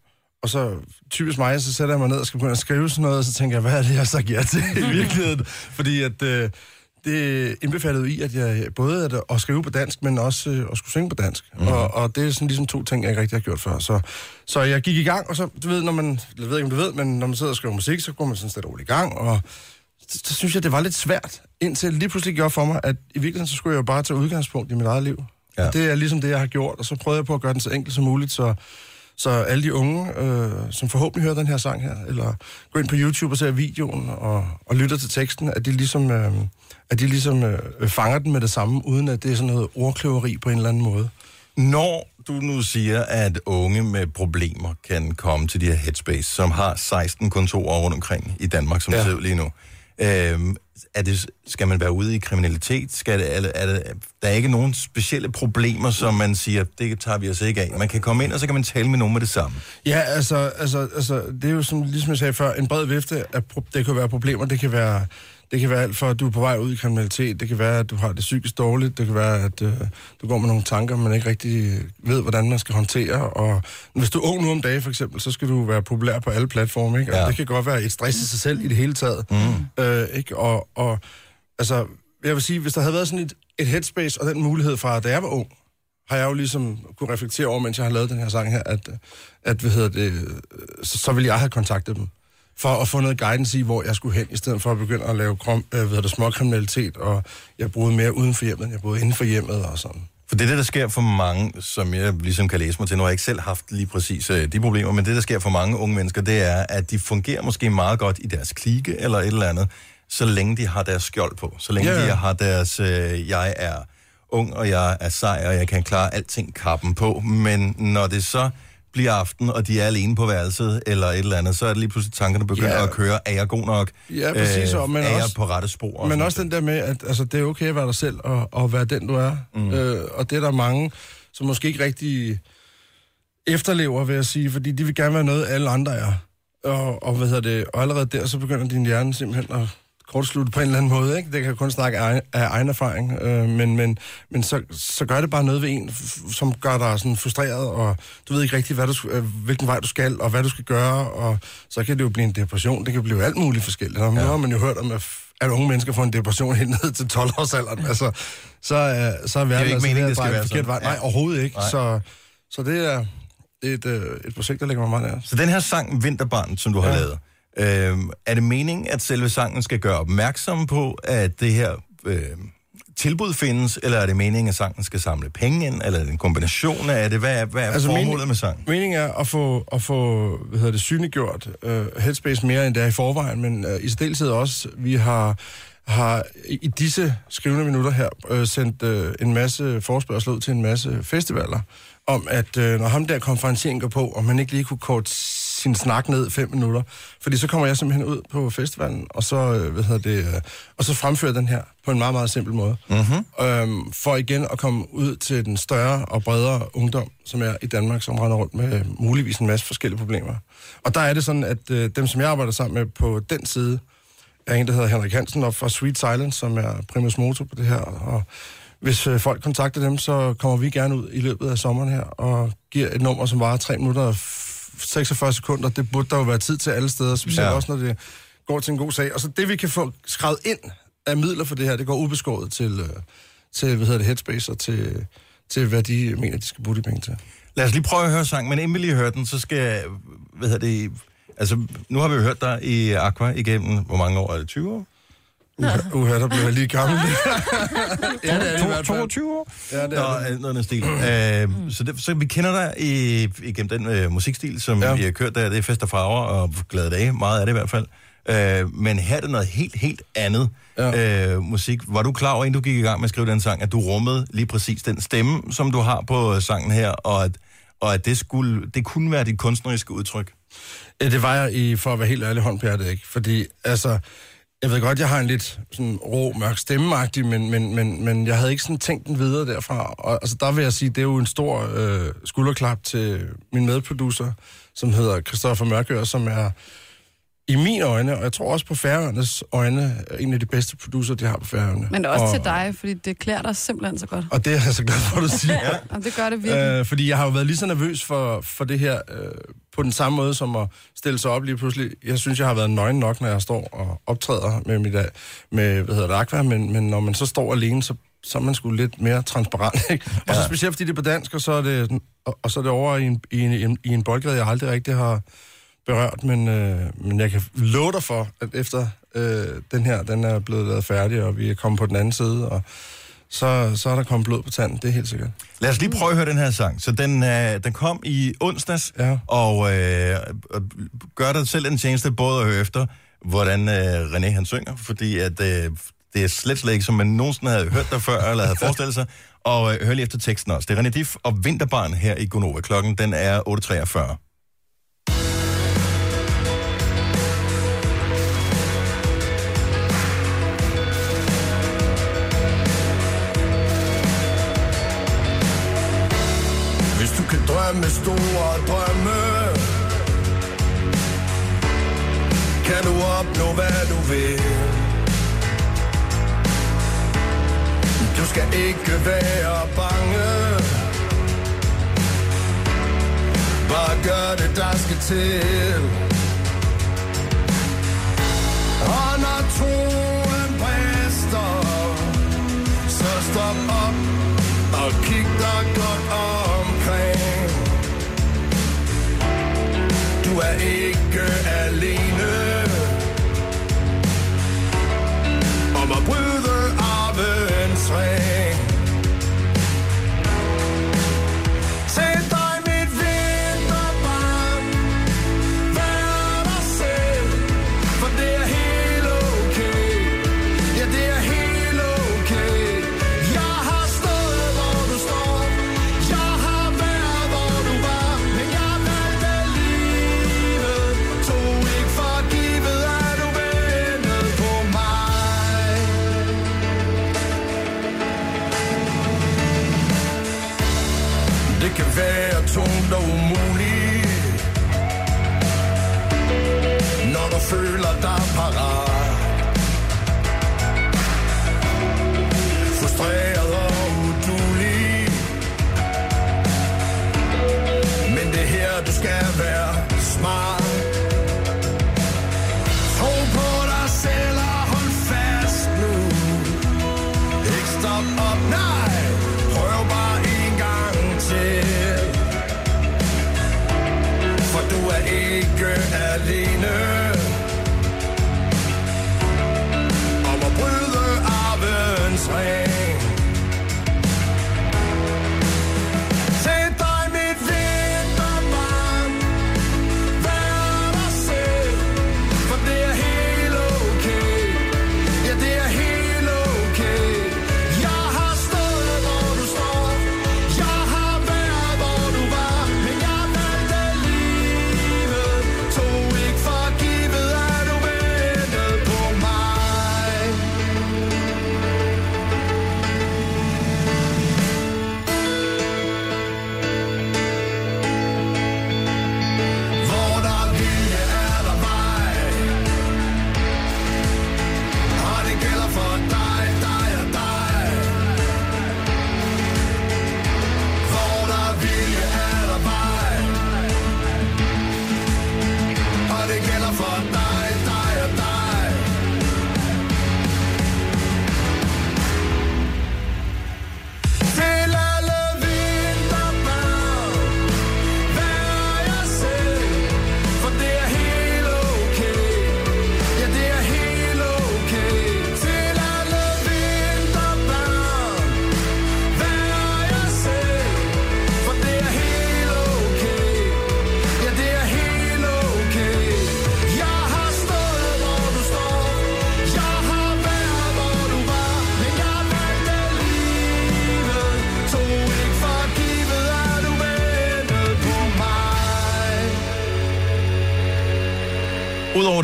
og så typisk mig, så sætter jeg mig ned og skal begynde at skrive sådan noget, og så tænker jeg, hvad er det, jeg har sagt ja til i virkeligheden? Fordi at... Øh, det indbefattede i, at jeg både at, at skrive på dansk, men også øh, at skulle synge på dansk. Mm. Og, og det er sådan ligesom to ting, jeg ikke rigtig har gjort før. Så, så jeg gik i gang, og så, du ved, når man, jeg ved ikke, om du ved, men når man sidder og skriver musik, så går man sådan og roligt i gang, og så, så synes jeg, det var lidt svært, indtil lige pludselig gjorde for mig, at i virkeligheden, så skulle jeg jo bare tage udgangspunkt i mit eget liv. Ja. Ja. Og det er ligesom det, jeg har gjort, og så prøvede jeg på at gøre den så enkelt som muligt, så, så alle de unge, øh, som forhåbentlig hører den her sang her, eller går ind på YouTube og ser videoen og, og lytter til teksten, at de ligesom, øh, at de ligesom øh, fanger den med det samme, uden at det er sådan noget ordkløveri på en eller anden måde. Når du nu siger, at unge med problemer kan komme til de her Headspace, som har 16 kontorer rundt omkring i Danmark, som ja. Ud lige nu, øhm, er det, skal man være ude i kriminalitet? Skal det, er, det, er det, der er ikke nogen specielle problemer, som man siger, det tager vi os ikke af. Man kan komme ind, og så kan man tale med nogen med det samme. Ja, altså, altså, altså det er jo som, ligesom jeg sagde før, en bred vifte af, det kan være problemer, det kan være, det kan være alt fra, at du er på vej ud i kriminalitet, det kan være, at du har det psykisk dårligt, det kan være, at øh, du går med nogle tanker, man ikke rigtig ved, hvordan man skal håndtere, og hvis du er ung nu om dagen for eksempel, så skal du være populær på alle platforme, ikke? Og Ja. det kan godt være et stress i sig selv i det hele taget, mm. øh, ikke? Og, og altså, jeg vil sige, hvis der havde været sådan et, et headspace og den mulighed fra, da jeg var ung, har jeg jo ligesom kunne reflektere over, mens jeg har lavet den her sang her, at, at hvad hedder det, så, så ville jeg have kontaktet dem for at få noget guidance i, hvor jeg skulle hen, i stedet for at begynde at lave krom, øh, hvad det, småkriminalitet, og jeg boede mere uden for hjemmet, end jeg boede inden for hjemmet og sådan. For det er det, der sker for mange, som jeg ligesom kan læse mig til. Nu har jeg ikke selv haft lige præcis øh, de problemer, men det, der sker for mange unge mennesker, det er, at de fungerer måske meget godt i deres klike eller et eller andet, så længe de har deres skjold på. Så længe Ja, de har deres, øh, jeg er ung, og jeg er sej, og jeg kan klare alting kappen på. Men når det så bliver aften, og de er alene på værelset, eller et eller andet, så er det lige pludselig tankerne begynder Ja. at køre. Er jeg god nok? Ja, præcis, og- men er jeg også- på rette spor? og Men også den der med, at altså, det er okay at være dig selv, og, og være den, du er. Mm. Øh, og det er der mange, som måske ikke rigtig efterlever, vil jeg sige, fordi de vil gerne være noget, alle andre er. Og, og, hvad hedder det, og allerede der, så begynder din hjerne simpelthen at kortslutte på en eller anden måde, ikke? Det kan jeg kun snakke af, egen erfaring, øh, men, men, men så, så gør det bare noget ved en, som gør dig sådan frustreret, og du ved ikke rigtigt, hvad du, øh, hvilken vej du skal, og hvad du skal gøre, og så kan det jo blive en depression, det kan blive alt muligt forskelligt. Og nu har man jo hørt om, at, unge mennesker får en depression helt ned til 12-årsalderen, altså, så, øh, så er verden ikke altså meningen, det skal være sådan. vej. Nej, Ja. overhovedet ikke. Nej. Så, så det er et, øh, et projekt, der ligger mig meget nær. Så den her sang, Vinterbarn, som du har Ja. lavet, øh, er det meningen, at selve sangen skal gøre opmærksom på, at det her øh, tilbud findes, eller er det meningen, at sangen skal samle penge ind, eller er det en kombination af det? Hvad er, hvad er altså, formålet mening- med sangen? Meningen er at få, at få hvad hedder det, synliggjort uh, Headspace mere, end det er i forvejen, men uh, i særdeleshed også, vi har, har i disse skrivende minutter her uh, sendt uh, en masse forspørgsel ud til en masse festivaler, om at uh, når ham der konferencieren går på, om man ikke lige kunne korte sin snak ned fem minutter, fordi så kommer jeg simpelthen ud på festivalen, og så, øh, hvad hedder det, øh, og så fremfører den her på en meget, meget simpel måde. Mm-hmm. Øhm, for igen at komme ud til den større og bredere ungdom, som er i Danmark, som render rundt med muligvis en masse forskellige problemer. Og der er det sådan, at øh, dem, som jeg arbejder sammen med på den side, er en, der hedder Henrik Hansen, og fra Sweet Silence, som er primus motor på det her. Og hvis øh, folk kontakter dem, så kommer vi gerne ud i løbet af sommeren her, og giver et nummer, som varer 3 minutter og 46 sekunder. Det burde der jo være tid til alle steder, specielt Ja. også, når det går til en god sag. Og så det, vi kan få skrevet ind af midler for det her, det går ubeskåret til, øh, til hvad hedder det, Headspace og til, til, hvad de mener, de skal bruge de penge til. Lad os lige prøve at høre sangen, men inden vi lige hører den, så skal hvad hedder det, altså nu har vi jo hørt dig i Aqua igennem, hvor mange år er det, 20 år? Uha, der bliver jeg lige gammel. ja, det er det i hvert fald. 22 år? Ja, det Nå, er det. øh, noget af den stil. øh, så, det, så vi kender dig i, igennem den øh, musikstil, som ja. Ja. vi har kørt der. Det er fest og farver og glade dage, meget af det i hvert fald. Øh, men her er det noget helt, helt andet ja. øh, musik. Var du klar over, inden du gik i gang med at skrive den sang, at du rummede lige præcis den stemme, som du har på øh, sangen her, og at, og at det, skulle, det kunne være dit kunstneriske udtryk? Ja, det var jeg i, for at være helt ærlig, hånd på hjertet, ikke? Fordi, altså, jeg ved godt, jeg har en lidt sådan rå, mørk stemmeagtig, men, men, men, men jeg havde ikke sådan tænkt den videre derfra. Og altså, der vil jeg sige, det er jo en stor øh, skulderklap til min medproducer, som hedder Christoffer Mørkør, som er i mine øjne, og jeg tror også på Færøernes øjne, er en af de bedste producer, de har på Færøerne. Men også og, til dig, fordi det klæder dig simpelthen så godt. Og det er jeg så glad for, at du siger. Jamen, det gør det virkelig. Øh, fordi jeg har jo været lige så nervøs for, for det her, øh, på den samme måde som at stille sig op lige pludselig. Jeg synes, jeg har været nøgen nok, når jeg står og optræder med, mit, øh, med hvad hedder det, Aqua, men, men når man så står alene, så, så er man sgu lidt mere transparent. Ikke? Og så specielt fordi det er på dansk, og så er det, og, og så er det over i en, i, en, i en boldgade, jeg aldrig rigtig har berørt, men, øh, men jeg kan love dig for, at efter øh, den her, den er blevet lavet færdig, og vi er kommet på den anden side, og så, så er der kommet blod på tanden, det er helt sikkert. Lad os lige prøve at høre den her sang. Så den, øh, den kom i onsdags, Ja. og øh, og gør dig selv en tjeneste både at høre efter, hvordan øh, René han synger, fordi at, øh, det er slet, slet ikke, som man nogensinde havde hørt der før, eller havde forestillet sig, og øh, hør lige efter teksten også. Det er René Diff og Vinterbarn her i Gonova. Klokken den er 8.43. Hvis kan drømme store drømme. Kan du opnå hvad du vil? Du skal ikke være bange. Bare gør det der skal til. Og når troen brister Så stop op og kig dig er ikke alene. Om at bryde arvens ring føler dig parat. Frustreret og udulig. Men det her du skal være.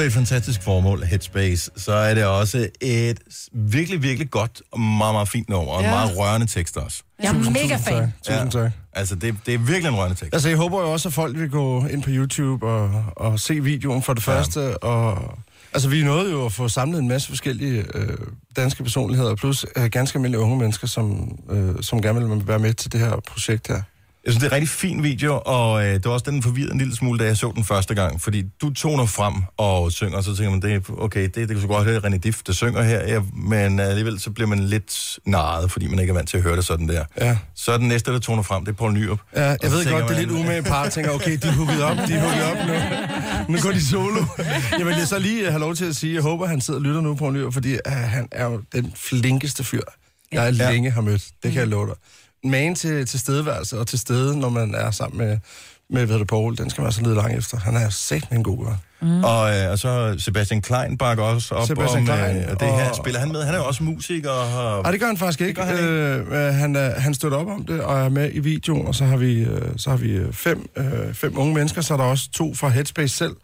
Det er et fantastisk formål, Headspace, så er det også et virkelig, virkelig godt og meget, meget fint nummer, og en Ja. meget rørende tekst også. Jeg er mega fan. Tusind tak. Altså, det, det er virkelig en rørende tekst. Altså, jeg håber jo også, at folk vil gå ind på YouTube og, og se videoen for det Ja. første. Og, altså, vi nåede jo at få samlet en masse forskellige øh, danske personligheder, plus øh, ganske almindelige unge mennesker, som, øh, som gerne vil være med til det her projekt her. Jeg synes, det er en rigtig fin video, og øh, det var også den forvirrede en lille smule, da jeg så den første gang. Fordi du toner frem og synger, og så tænker man, det er, okay, det, det kan så godt høre René Diff, der synger her, ja, men alligevel så bliver man lidt narret, fordi man ikke er vant til at høre det sådan der. Ja. Så er den næste, der toner frem, det er Paul Nyrup. Ja, jeg ved godt, det er lidt man- umage par, tænker, okay, de er hugget op, de er hugget op nu. Nu går de solo. Jeg vil så lige have lov til at sige, jeg håber, han sidder og lytter nu på en fordi uh, han er jo den flinkeste fyr, jeg Ja. længe har mødt. Det kan jeg love dig. Man til, til stedeværelse og til stede, når man er sammen med, med hvad det, Paul, den skal man altså lede langt efter. Han er sæt en god gør. Mm. Og, øh, og så Sebastian Klein bakker også op Sebastian om Klein, øh, det her. og- Spiller han med? Han er jo også musiker. Og... Nej, det gør han faktisk ikke. gør han ikke. Øh, øh, han, er, han støtter op om det og er med i videoen, og så har vi, øh, så har vi øh, fem, øh, fem unge mennesker, så er der også to fra Headspace selv,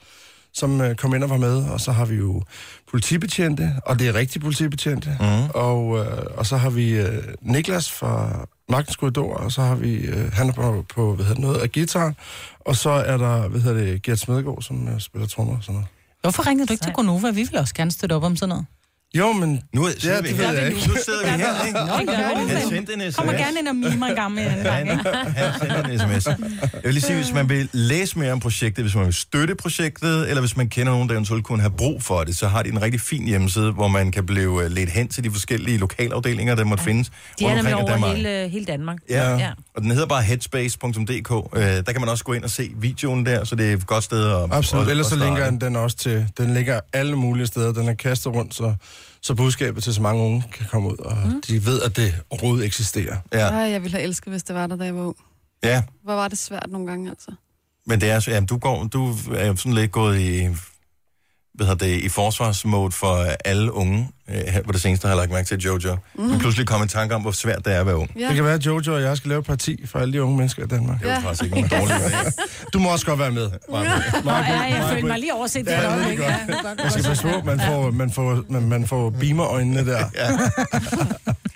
som øh, kom ind og var med, og så har vi jo politibetjente, og det er rigtige politibetjente, Mhm. og, øh, og så har vi øh, Niklas fra Magtens Korridor, og så har vi, øh, han er på, på hvad hedder det, noget af guitar, og så er der, hvad hedder det, Gert Smedegaard, som øh, spiller trommer og sådan noget. Hvorfor ringede du ikke til Gonova? Vi vil også gerne støtte op om sådan noget. Jo, men Nu Ja, sidder vi det ved her. jeg Nu ikke. sidder vi her, ikke? Nå, det. Han sendte en sms. Kommer gerne ind og mimer en gang med en gang. Han, ikke? han sender en sms. Jeg vil lige sige, hvis man vil læse mere om projektet, hvis man vil støtte projektet, eller hvis man kender nogen, der eventuelt kunne have brug for det, så har de en rigtig fin hjemmeside, hvor man kan blive øh, ledt hen til de forskellige lokalafdelinger, der måtte findes. De er nemlig over Danmark. hele, hele Danmark. Ja. ja. og den hedder bare headspace.dk. Øh, der kan man også gå ind og se videoen der, så det er et godt sted at Absolut, at- ellers at så linker den, den også til, den ligger alle mulige steder, den er kastet rundt, så, så budskabet til så mange unge kan komme ud, og mm. de ved, at det overhovedet eksisterer. Ja, Ej, jeg ville have elsket, hvis det var der, da jeg var ung. ja. Hvor var det svært nogle gange, altså. Men det er så, jamen, du, går, du er jo sådan lidt gået i, hvad hedder det, i forsvarsmode for alle unge, øh, her på det seneste har jeg lagt mærke til Jojo. Mm. Du er pludselig kommet i tanke om, hvor svært det er at være ung. Ja. Det kan være, at Jojo og jeg skal lave et parti for alle de unge mennesker i Danmark. Det er faktisk ikke nogen dårlig idé. Du må også godt være med. Nå, ja, jeg følte mig lige overset det Ja, ja, det ved øjeblik. jeg Ja, er skal passe på, man får, man får, man, man får beamer-øjnene der.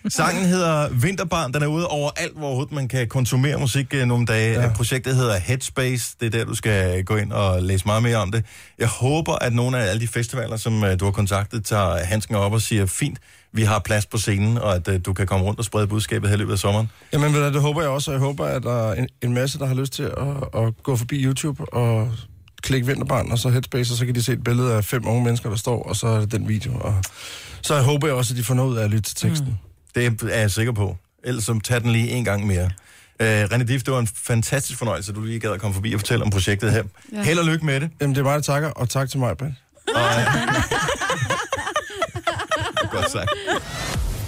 Sangen hedder Vinterbarn. Den er ude over alt, hvor man kan konsumere musik øh, nogle dage. Ja. Projektet hedder Headspace. Det er der, du skal gå ind og læse meget mere om det. Jeg håber, at nogle af alle de festivaler, som øh, du har kontaktet, tager handsken op og siger, fint, vi har plads på scenen, og at øh, du kan komme rundt og sprede budskabet her i løbet af sommeren. Jamen, ved du, det håber jeg også, og jeg håber, at der er en, en masse, der har lyst til at, at gå forbi YouTube og klikke Vinterbarn, og så Headspace, og så kan de se et billede af fem unge mennesker, der står, og så er det den video. Og så jeg håber jeg også, at de får noget ud af at lytte til teksten. Mm. Det er jeg sikker på. Ellers så tag den lige en gang mere. Uh, René Diff, det var en fantastisk fornøjelse, at du lige gad at komme forbi og fortælle om projektet her. Ja. Held og lykke med det. Jamen, det er mig, der takker, og tak til mig, Ben. Godt sagt.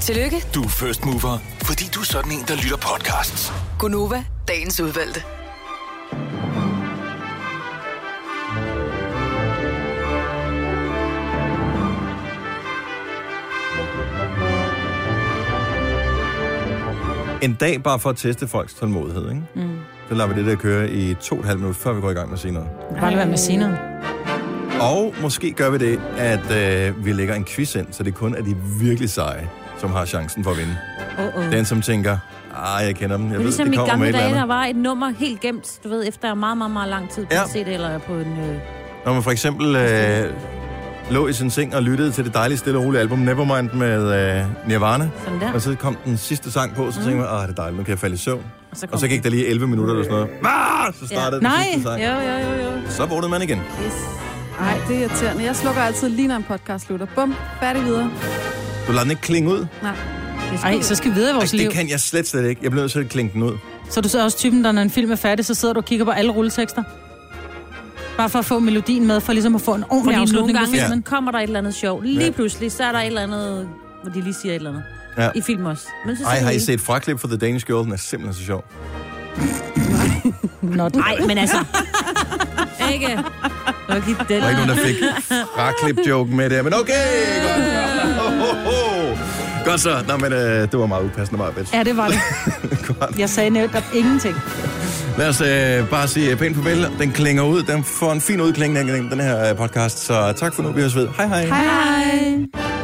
Tillykke, Du er first mover, fordi du er sådan en, der lytter podcasts. Gunova, dagens udvalgte. En dag bare for at teste folks tålmodighed, ikke? Mm. Så lader vi det der køre i to og et halvt minut, før vi går i gang med at sige noget. Bare lade være med at sige noget. Og måske gør vi det, at øh, vi lægger en quiz ind, så det kun er de virkelig seje, som har chancen for at vinde. Oh, oh. Den, som tænker, ah, jeg kender dem, jeg Det er ved, ligesom det i kommer med gamle et eller dage, der var et nummer helt gemt, du ved, efter meget, meget, meget lang tid på Ja. ja. CD eller på en... Øh... Når man for eksempel øh, lå i sin seng og lyttede til det dejlige, stille og rolige album Nevermind med øh, Nirvana, Sådan der. og så kom den sidste sang på, så tænkte man, ah, det er dejligt, nu kan jeg falde i søvn. Og så, Og så gik der lige 11 minutter eller sådan noget. Ah, så startede den Nej. sidste sang. Jo, jo, jo, jo. Så vågnede man igen. Yes. Nej, det er irriterende. Jeg slukker altid lige når en podcast slutter. Bum, færdig videre. Du lader den ikke klinge ud. Nej. Ej, så skal vi videre i vores Ej, liv. det kan jeg slet, slet ikke. Jeg bliver nødt til at klinge den ud. Så er du så også typen, der når en film er færdig, så sidder du og kigger på alle rulletekster? Bare for at få melodien med, for ligesom at få en ordentlig Fordi nogle afslutning på gange filmen. ja. kommer der et eller andet sjov. Lige Ja. pludselig, så er der et eller andet, hvor de lige siger et eller andet. Ja. I film også. Men så Ej, har I set fraklip for The Danish Girl? Den er simpelthen så sjov. Nej, men altså... ikke? Har givet den. Der var ikke nogen, der fik fraklip-joken med der, men okay! Godt, godt så. Nå, men øh, det var meget upassende, meget bedst. Ja, det var det. Godt. Jeg sagde netop ingenting. Lad os øh, bare sige pænt farvel. Den klinger ud. Den får en fin udkling, den, den her øh, podcast. Så tak for nu. Vi høres ved. Hej hej. Hej hej.